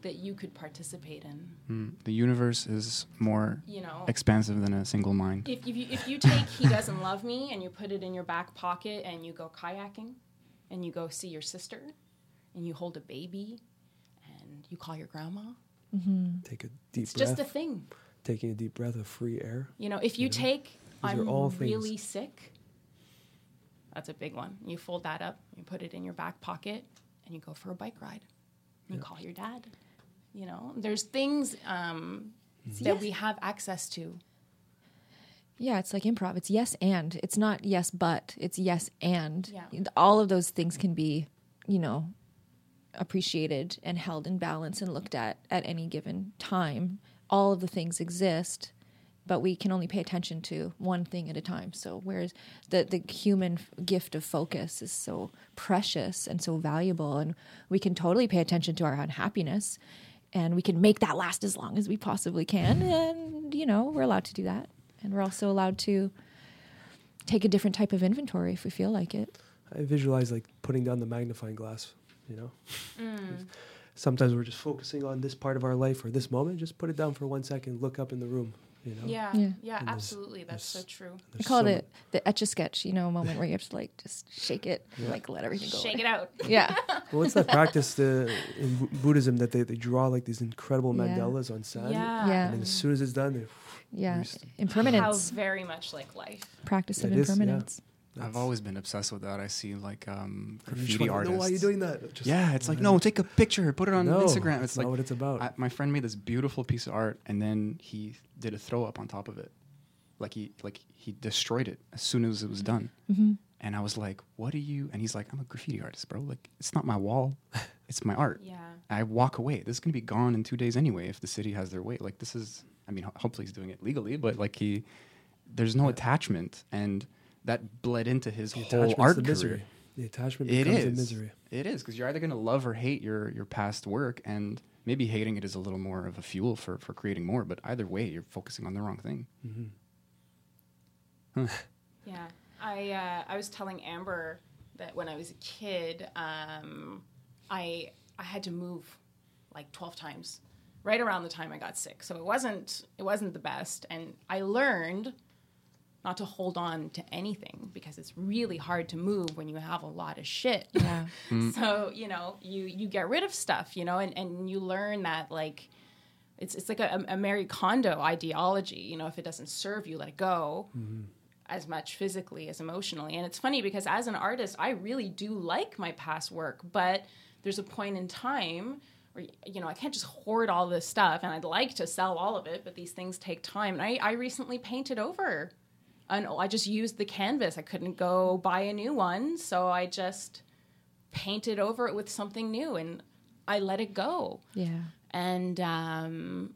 that you could participate in mm, the universe is more you know expansive than a single mind. if, if, you, if you take he doesn't love me and you put it in your back pocket and you go kayaking and you go see your sister and you hold a baby and you call your grandma Take a deep it's breath. just a thing taking a deep breath of free air. You know, if you Yeah. take, These I'm all things. really sick, that's a big one. You fold that up, you put it in your back pocket, and you go for a bike ride. You call your dad. You know, there's things um, that we have access to. Yeah, it's like improv. It's yes and. It's not yes but. It's yes and. Yeah. All of those things can be, you know, appreciated and held in balance and looked at at any given time. All of the things exist, but we can only pay attention to one thing at a time. So whereas the the human f- gift of focus is so precious and so valuable, and we can totally pay attention to our unhappiness, and we can make that last as long as we possibly can. And you know we're allowed to do that, and we're also allowed to take a different type of inventory if we feel like it. I visualize like putting down the magnifying glass, you know? Mm. Sometimes we're just focusing on this part of our life or this moment. Just put it down for one second, look up in the room, you know? Yeah, Yeah. yeah, absolutely. That's so true. I call so it the etch a sketch, you know, moment where you have to like just shake it, like let everything go. Shake away. it out. [LAUGHS] Yeah. Well, what's that practice the, in Bu- Buddhism that they, they draw like these incredible Yeah. mandalas on sand? Yeah. Yeah. And then as soon as it's done, they, Yeah. Just- How Impermanence. very much like life. Practice of It is, yeah. impermanence. I've always been obsessed with that. I see like um, graffiti wanna know artists. why are you doing that? Just- yeah, it's like no, take a picture, put it on No, Instagram. that's It's not like what it's about. I, my friend made this beautiful piece of art, and then he did a throw up on top of it, like he like he destroyed it as soon as it was done. Mm-hmm. And I was like, "What are you?" And he's like, "I'm a graffiti artist, bro. Like it's not my wall, [LAUGHS] it's my art." Yeah. I walk away. This is gonna be gone in two days anyway if the city has their way. Like this is, I mean, ho- hopefully he's doing it legally, but like he, there's no attachment, and that bled into his the whole art the career. misery. The attachment It becomes is. the misery. It is because you're either gonna love or hate your your past work, and maybe hating it is a little more of a fuel for for creating more. But either way, you're focusing on the wrong thing. Yeah, I uh, I was telling Amber that when I was a kid, um, I I had to move like twelve times, right around the time I got sick. So it wasn't it wasn't the best, and I learned not to hold on to anything because it's really hard to move when you have a lot of shit. [LAUGHS] Yeah. Mm. so you know you you get rid of stuff, you know, and and you learn that like. It's, it's like a, a Mary Kondo ideology. You know, if it doesn't serve you, let it go mm-hmm. as much physically as emotionally. And it's funny because as an artist, I really do like my past work, but there's a point in time where you know I can't just hoard all this stuff, and I'd like to sell all of it, but these things take time. And I, I recently painted over, and I just used the canvas. I couldn't go buy a new one, so I just painted over it with something new, and I let it go Yeah. and um,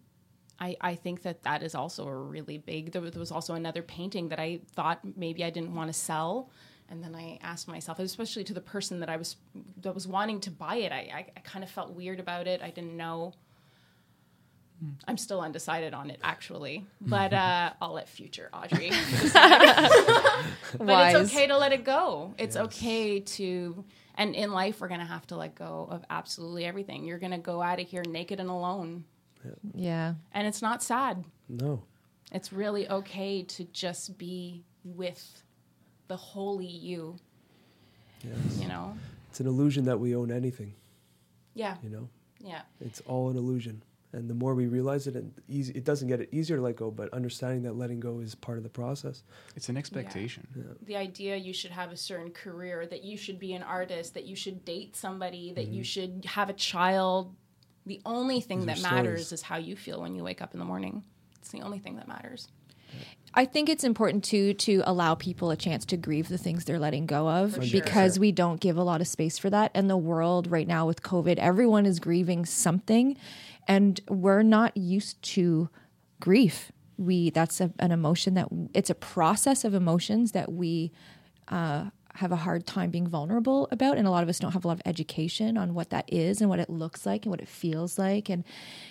I, I think that that is also a really big. There was, there was also another painting that I thought maybe I didn't want to sell, and then I asked myself, especially to the person that I was that was wanting to buy it, I, I, I kind of felt weird about it. I didn't know. I'm still undecided on it, actually, but [LAUGHS] uh, I'll let future Audrey [LAUGHS] but Wise. it's okay to let it go. It's okay to, and in life, we're gonna have to let go of absolutely everything. You're gonna go out of here naked and alone, Yeah. and it's not sad. No. It's really okay to just be with the holy you. Yes. You know? It's an illusion that we own anything, Yeah, you know? yeah, It's all an illusion. And the more we realize it, and easy, it doesn't get it easier to let go, but understanding that letting go is part of the process. It's an expectation. the idea you should have a certain career, that you should be an artist, that you should date somebody, that you should have a child. The only thing Mm-hmm. These that matters stories. is how you feel when you wake up in the morning. It's the only thing that matters. I think it's important too to allow people a chance to grieve the things they're letting go of sure. because we don't give a lot of space for that. And the world right now with COVID, everyone is grieving something, and we're not used to grief. We that's a, an emotion that it's a process of emotions that we uh, have a hard time being vulnerable about, and a lot of us don't have a lot of education on what that is and what it looks like and what it feels like and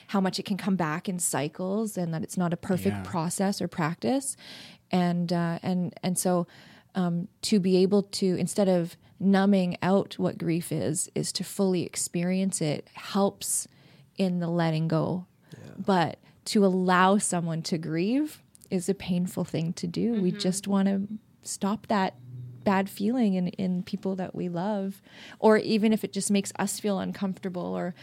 how much it can come back in cycles, and that it's not a perfect Yeah. process or practice, and uh, and and so um, to be able to instead of numbing out what grief is, is to fully experience it helps in the letting go, but to allow someone to grieve is a painful thing to do. We just want to stop that bad feeling in, in people that we love, or even if it just makes us feel uncomfortable, or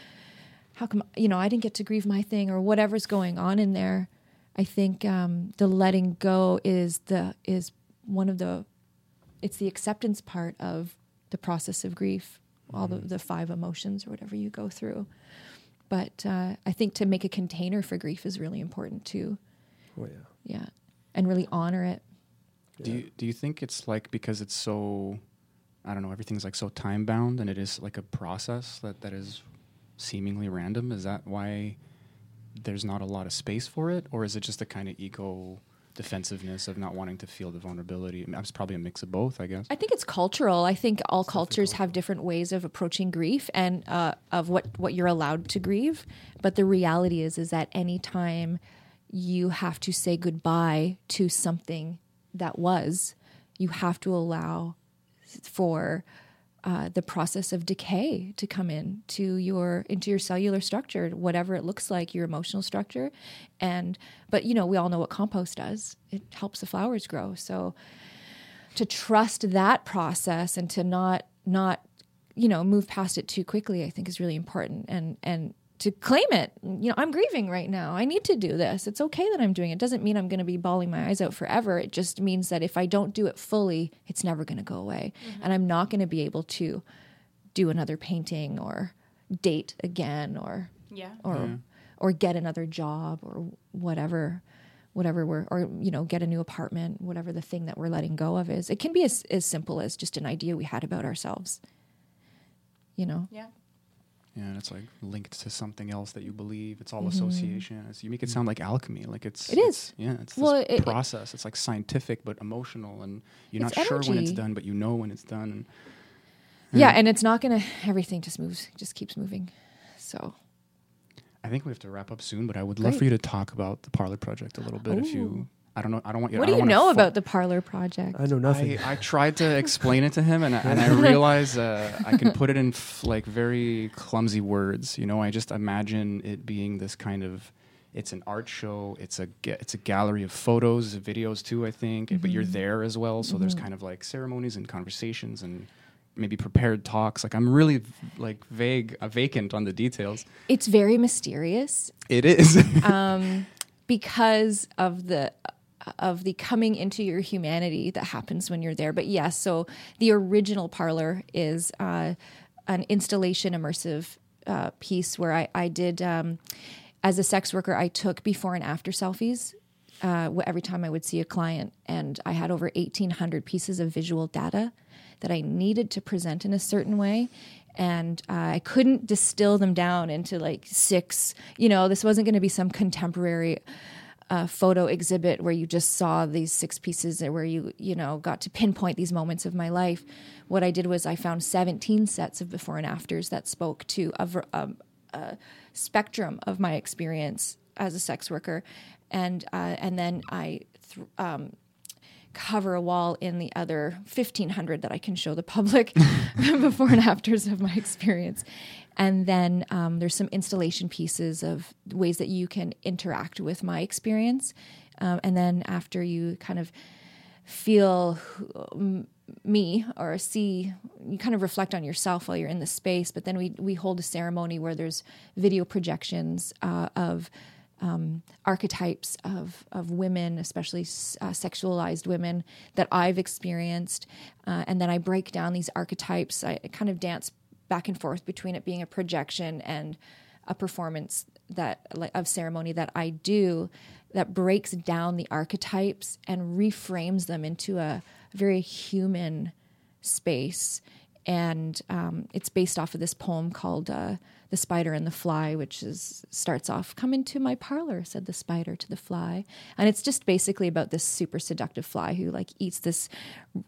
how come, you know, I didn't get to grieve my thing, or whatever's going on in there. I think um, the letting go is the is one of the it's the acceptance part of the process of grief, all the, the five emotions or whatever you go through. But uh, I think to make a container for grief is really important too. Oh, yeah. Yeah. And really honor it. Do you do you think it's like because it's so I don't know, everything's like so time bound and it is like a process that, that is seemingly random. Is that why there's not a lot of space for it? Or is it just a kind of ego defensiveness of not wanting to feel the vulnerability? It's probably a mix of both, I guess. I think it's cultural. I think all cultures have different ways of approaching grief and uh, of what what you're allowed to grieve. But the reality is, is that any time you have to say goodbye to something that was, you have to allow for uh, the process of decay to come in to your into your cellular structure, whatever it looks like, your emotional structure, and but you know we all know what compost does. It helps the flowers grow. So to trust that process and to not not you know move past it too quickly, I think is really important. And and to claim it. You know, I'm grieving right now. I need to do this. It's okay that I'm doing it. it doesn't mean I'm going to be bawling my eyes out forever. It just means that if I don't do it fully, it's never going to go away. Mm-hmm. And I'm not going to be able to do another painting or date again or Yeah. or or get another job or whatever whatever we're or you know get a new apartment whatever the thing that we're letting go of is it can be as, as simple as just an idea we had about ourselves you know Yeah. Yeah, and it's like linked to something else that you believe. It's all association. It's, you make it sound like alchemy. Like it's Mm-hmm. It is. it's- yeah, it's Well, this it- it- process. It's like scientific but emotional, and you're not sure when it's done, but you know when it's done. And yeah and it's not gonna everything just moves just keeps moving so I think we have to wrap up soon, but I would love Great. for you to talk about the Parlor Project a little bit. If you, I don't know, I don't want you. what do you know fo- about the parlor project I know nothing. I, I tried to explain it to him, and I, and I [LAUGHS] realized uh, I can put it in f- like very clumsy words. You know, I just imagine it being this kind of. It's an art show. It's a ga- it's a gallery of photos, videos too. I think, but you're there as well. So there's kind of like ceremonies and conversations and maybe prepared talks. Like I'm really like vague, uh, vacant on the details. it's very mysterious It is. [LAUGHS] because of the of the coming into your humanity that happens when you're there. But yes, so the original parlor is uh, an installation immersive uh, piece where I, I did um, as a sex worker. I took before and after selfies. Uh, every time I would see a client, and I had over 1,800 pieces of visual data that I needed to present in a certain way. And uh, I couldn't distill them down into like six, you know, this wasn't going to be some contemporary uh, photo exhibit where you just saw these six pieces and where you you know got to pinpoint these moments of my life what i did was i found 17 sets of before and afters that spoke to a, um, a spectrum of my experience as a sex worker and uh, and then i th- um, cover a wall in the other 1500 that I can show the public [LAUGHS] before and afters of my experience. And then um, there's some installation pieces of ways that you can interact with my experience. Um, and then after you kind of feel me or see you kind of reflect on yourself while you're in the space but then we we hold a ceremony where there's video projections uh, of um, archetypes of of women, especially uh, sexualized women that I've experienced, uh, and then I break down these archetypes. I kind of dance back and forth between it being a projection and a performance that of ceremony that I do that breaks down the archetypes and reframes them into a very human space. And um, it's based off of this poem called uh, "The Spider and the Fly," which is starts off, "Come into my parlor," said the spider to the fly, and it's just basically about this super seductive fly who like eats this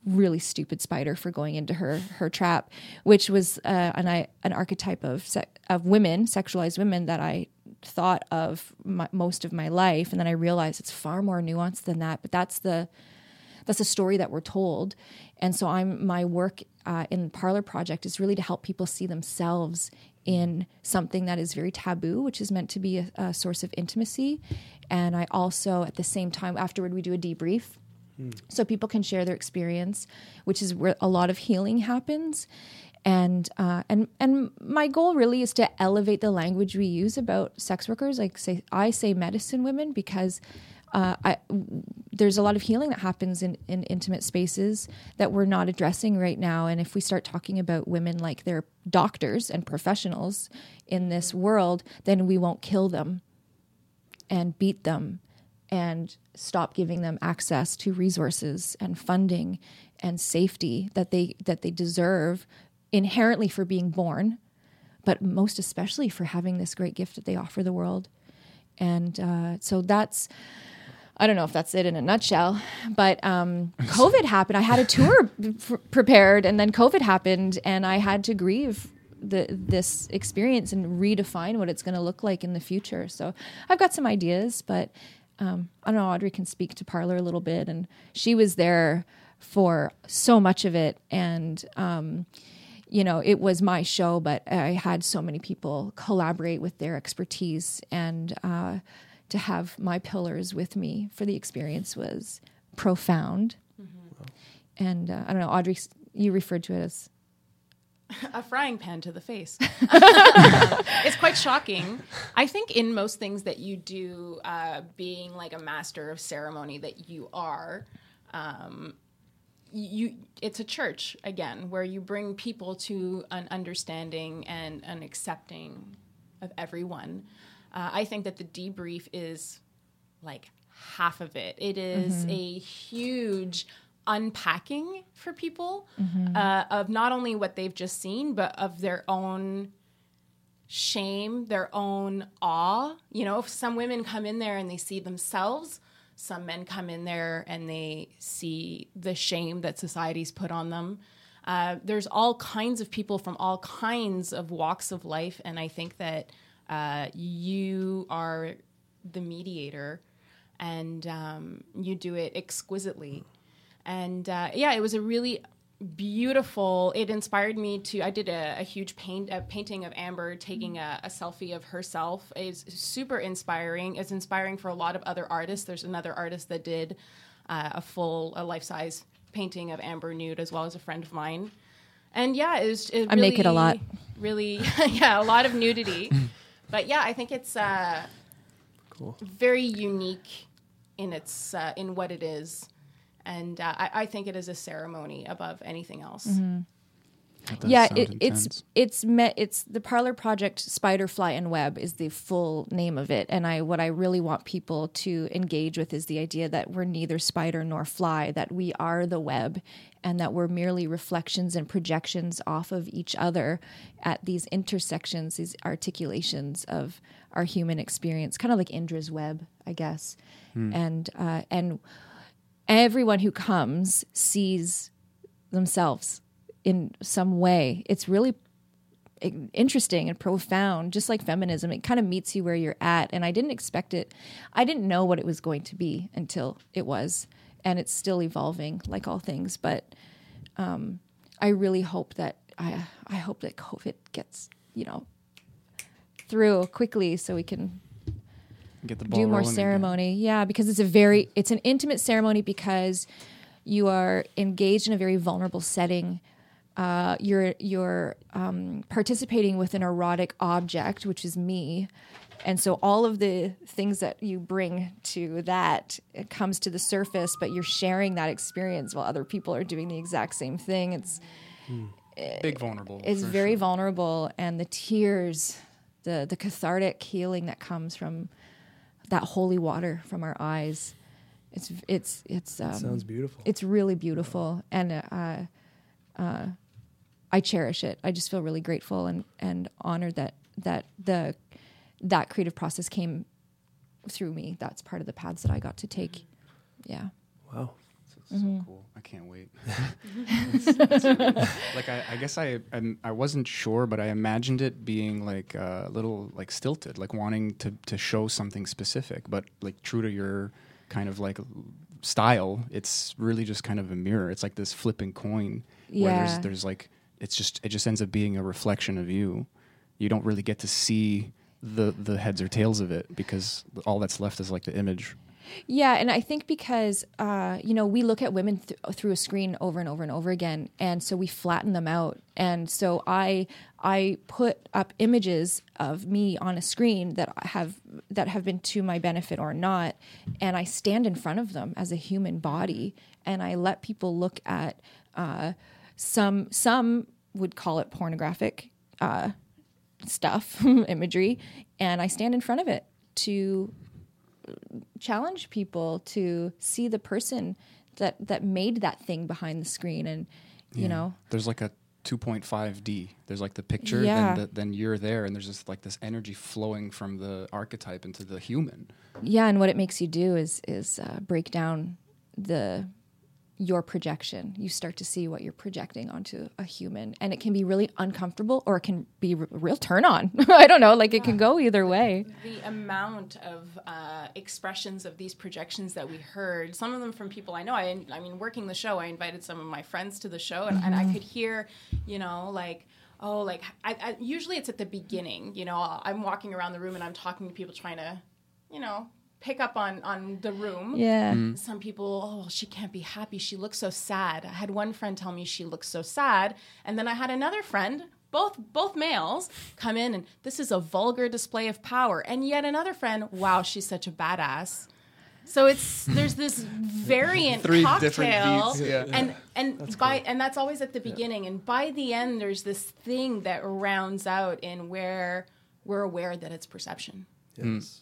really stupid spider for going into her her trap, which was uh, an an archetype of se- of women, sexualized women that I thought of my, most of my life, and then I realized it's far more nuanced than that. But that's the that's a story that we're told and so i'm my work uh, in parlor project is really to help people see themselves in something that is very taboo which is meant to be a, a source of intimacy. And i also at the same time afterward we do a debrief. So people can share their experience which is where a lot of healing happens. And uh, and and my goal really is to elevate the language we use about sex workers. Like say i say medicine women because uh, I, there's a lot of healing that happens in, in intimate spaces that we're not addressing right now. And if we start talking about women like they're doctors and professionals in this world, then we won't kill them and beat them and stop giving them access to resources and funding and safety that they that they deserve inherently for being born but most especially for having this great gift that they offer the world and uh, so that's I don't know if that's it in a nutshell, but um, COVID happened. I had a tour pr- prepared, and then COVID happened, and I had to grieve the this experience and redefine what it's going to look like in the future. So I've got some ideas, but um, I don't know. Audrey can speak to Parlor a little bit, and she was there for so much of it, and um, you know, it was my show, but I had so many people collaborate with their expertise and. Uh, to have my pillars with me for the experience was profound. And uh, I don't know, Audrey, you referred to it as [LAUGHS] a frying pan to the face. [LAUGHS] [LAUGHS] it's quite shocking. I think in most things that you do, uh, being like a master of ceremony that you are, um, you it's a church again where you bring people to an understanding and an accepting of everyone. Uh, I think that the debrief is like half of it. It is a huge unpacking for people uh, of not only what they've just seen, but of their own shame, their own awe. You know, if some women come in there and they see themselves, some men come in there and they see the shame that society's put on them. Uh, there's all kinds of people from all kinds of walks of life, and I think that uh, you are the mediator, and um, you do it exquisitely. And uh, yeah, it was a really beautiful. It inspired me to. I did a, a huge paint a painting of Amber taking a, a selfie of herself. It's super inspiring. It's inspiring for a lot of other artists. There's another artist that did uh, a full a life size painting of Amber nude as well as a friend of mine. And yeah, it was. It I'm naked a lot. Really, [LAUGHS] yeah, a lot of nudity. [LAUGHS] but yeah, I think it's uh, Cool. very unique in its uh, in what it is, and uh, I, I think it is a ceremony above anything else. That does yeah, it, it's it's met it's the Parlor Project Spider Fly and Web is the full name of it, and I what I really want people to engage with is the idea that we're neither spider nor fly, that we are the web, and that we're merely reflections and projections off of each other at these intersections, these articulations of our human experience, kind of like Indra's web, I guess, and uh, and everyone who comes sees themselves in some way. It's really interesting and profound, just like feminism. It kind of meets you where you're at. And I didn't expect it. I didn't know what it was going to be until it was. And it's still evolving, like all things. But um, I really hope that I I hope that COVID gets you know through quickly so we can Get the ball do more ceremony. Yeah, because it's a very it's an intimate ceremony because you are engaged in a very vulnerable setting. Uh, you're you're um, participating with an erotic object, which is me, and so all of the things that you bring to that it comes to the surface. But you're sharing that experience while other people are doing the exact same thing. It's Big vulnerable. it's very sure. vulnerable and the tears the the cathartic healing that comes from that holy water from our eyes it's it's it's um, Sounds beautiful. it's really beautiful and uh, uh, I cherish it. I just feel really grateful and, and honored that that the that creative process came through me. That's part of the paths that I got to take. Yeah. Wow. So Mm-hmm. cool. I can't wait. It's- it's really- like I, I guess I I'm, I wasn't sure, but I imagined it being like uh, a little like stilted, like wanting to to show something specific, but like true to your kind of like style. It's really just kind of a mirror. It's like this flipping coin where Yeah. there's there's like it's just it just ends up being a reflection of you. You don't really get to see the the heads or tails of it because all that's left is like the image. Yeah, and I think because uh, you know we look at women th- through a screen over and over and over again, and so we flatten them out. And so I I put up images of me on a screen that have that have been to my benefit or not, and I stand in front of them as a human body, and I let people look at uh, some some would call it pornographic uh, stuff [LAUGHS] imagery, and I stand in front of it to challenge people to see the person that that made that thing behind the screen, and you Yeah. know, there's like a 2.5D. There's like the picture, Yeah. then the, then you're there, and there's just like this energy flowing from the archetype into the human. yeah, and what it makes you do is is uh, break down the your projection. You start to see what you're projecting onto a human, and it can be really uncomfortable, or it can be a real turn on. [LAUGHS] I don't know, like it can go either way. the amount of uh, expressions of these projections that we heard, some of them from people I know. I, I mean, working the show, I invited some of my friends to the show, and, and I could hear, you know, like, oh, like, I, I, usually it's at the beginning. You know, I'm walking around the room and I'm talking to people trying to, you know, pick up on on the room. Yeah. Mm-hmm. Some people, oh, well, she can't be happy. She looks so sad. I had one friend tell me she looks so sad, and then I had another friend, both both males, come in and this is a vulgar display of power. And yet another friend, wow, she's such a badass. So it's there's this variant [LAUGHS] Three cocktail, different beats, yeah. and and by and that's always at the beginning. And by the end, there's this thing that rounds out in where we're aware that it's perception. Yes.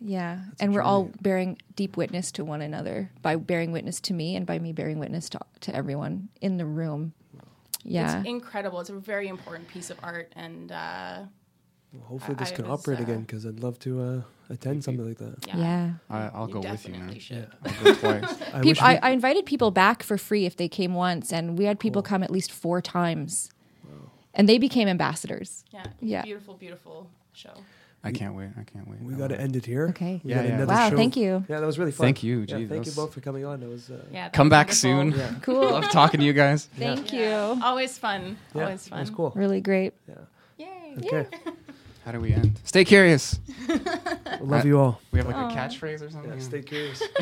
Yeah, and we're all bearing deep witness to one another by bearing witness to me and by me bearing witness to, to everyone in the room. Yeah. It's incredible. It's a very important piece of art, and uh, Well, hopefully this I can was, operate uh, again because I'd love to uh, attend something like that. yeah, yeah. I, I'll you go with you, man. definitely should. I'll go twice. [LAUGHS] I Peop- I, I invited people back for free if they came once, and we had people come at least four times. And they became ambassadors. Yeah, Yeah. beautiful, beautiful show. I can't wait. I can't wait. we got to end it here. Okay. We Yeah, got yeah. another Wow, show. thank you. Yeah, that was really fun. Thank you, Yeah, thank you both for coming on. That was uh, Yeah, that Come was back wonderful. soon. yeah, [LAUGHS] Cool. Love talking to you guys. [LAUGHS] Thank Yeah. you. Always fun. yeah, Always fun. It was cool. Really great. Yeah. Yay. Okay. How do we end? Stay curious. Love you all. We have like Aw. a catchphrase or something. Yeah, stay curious. [LAUGHS]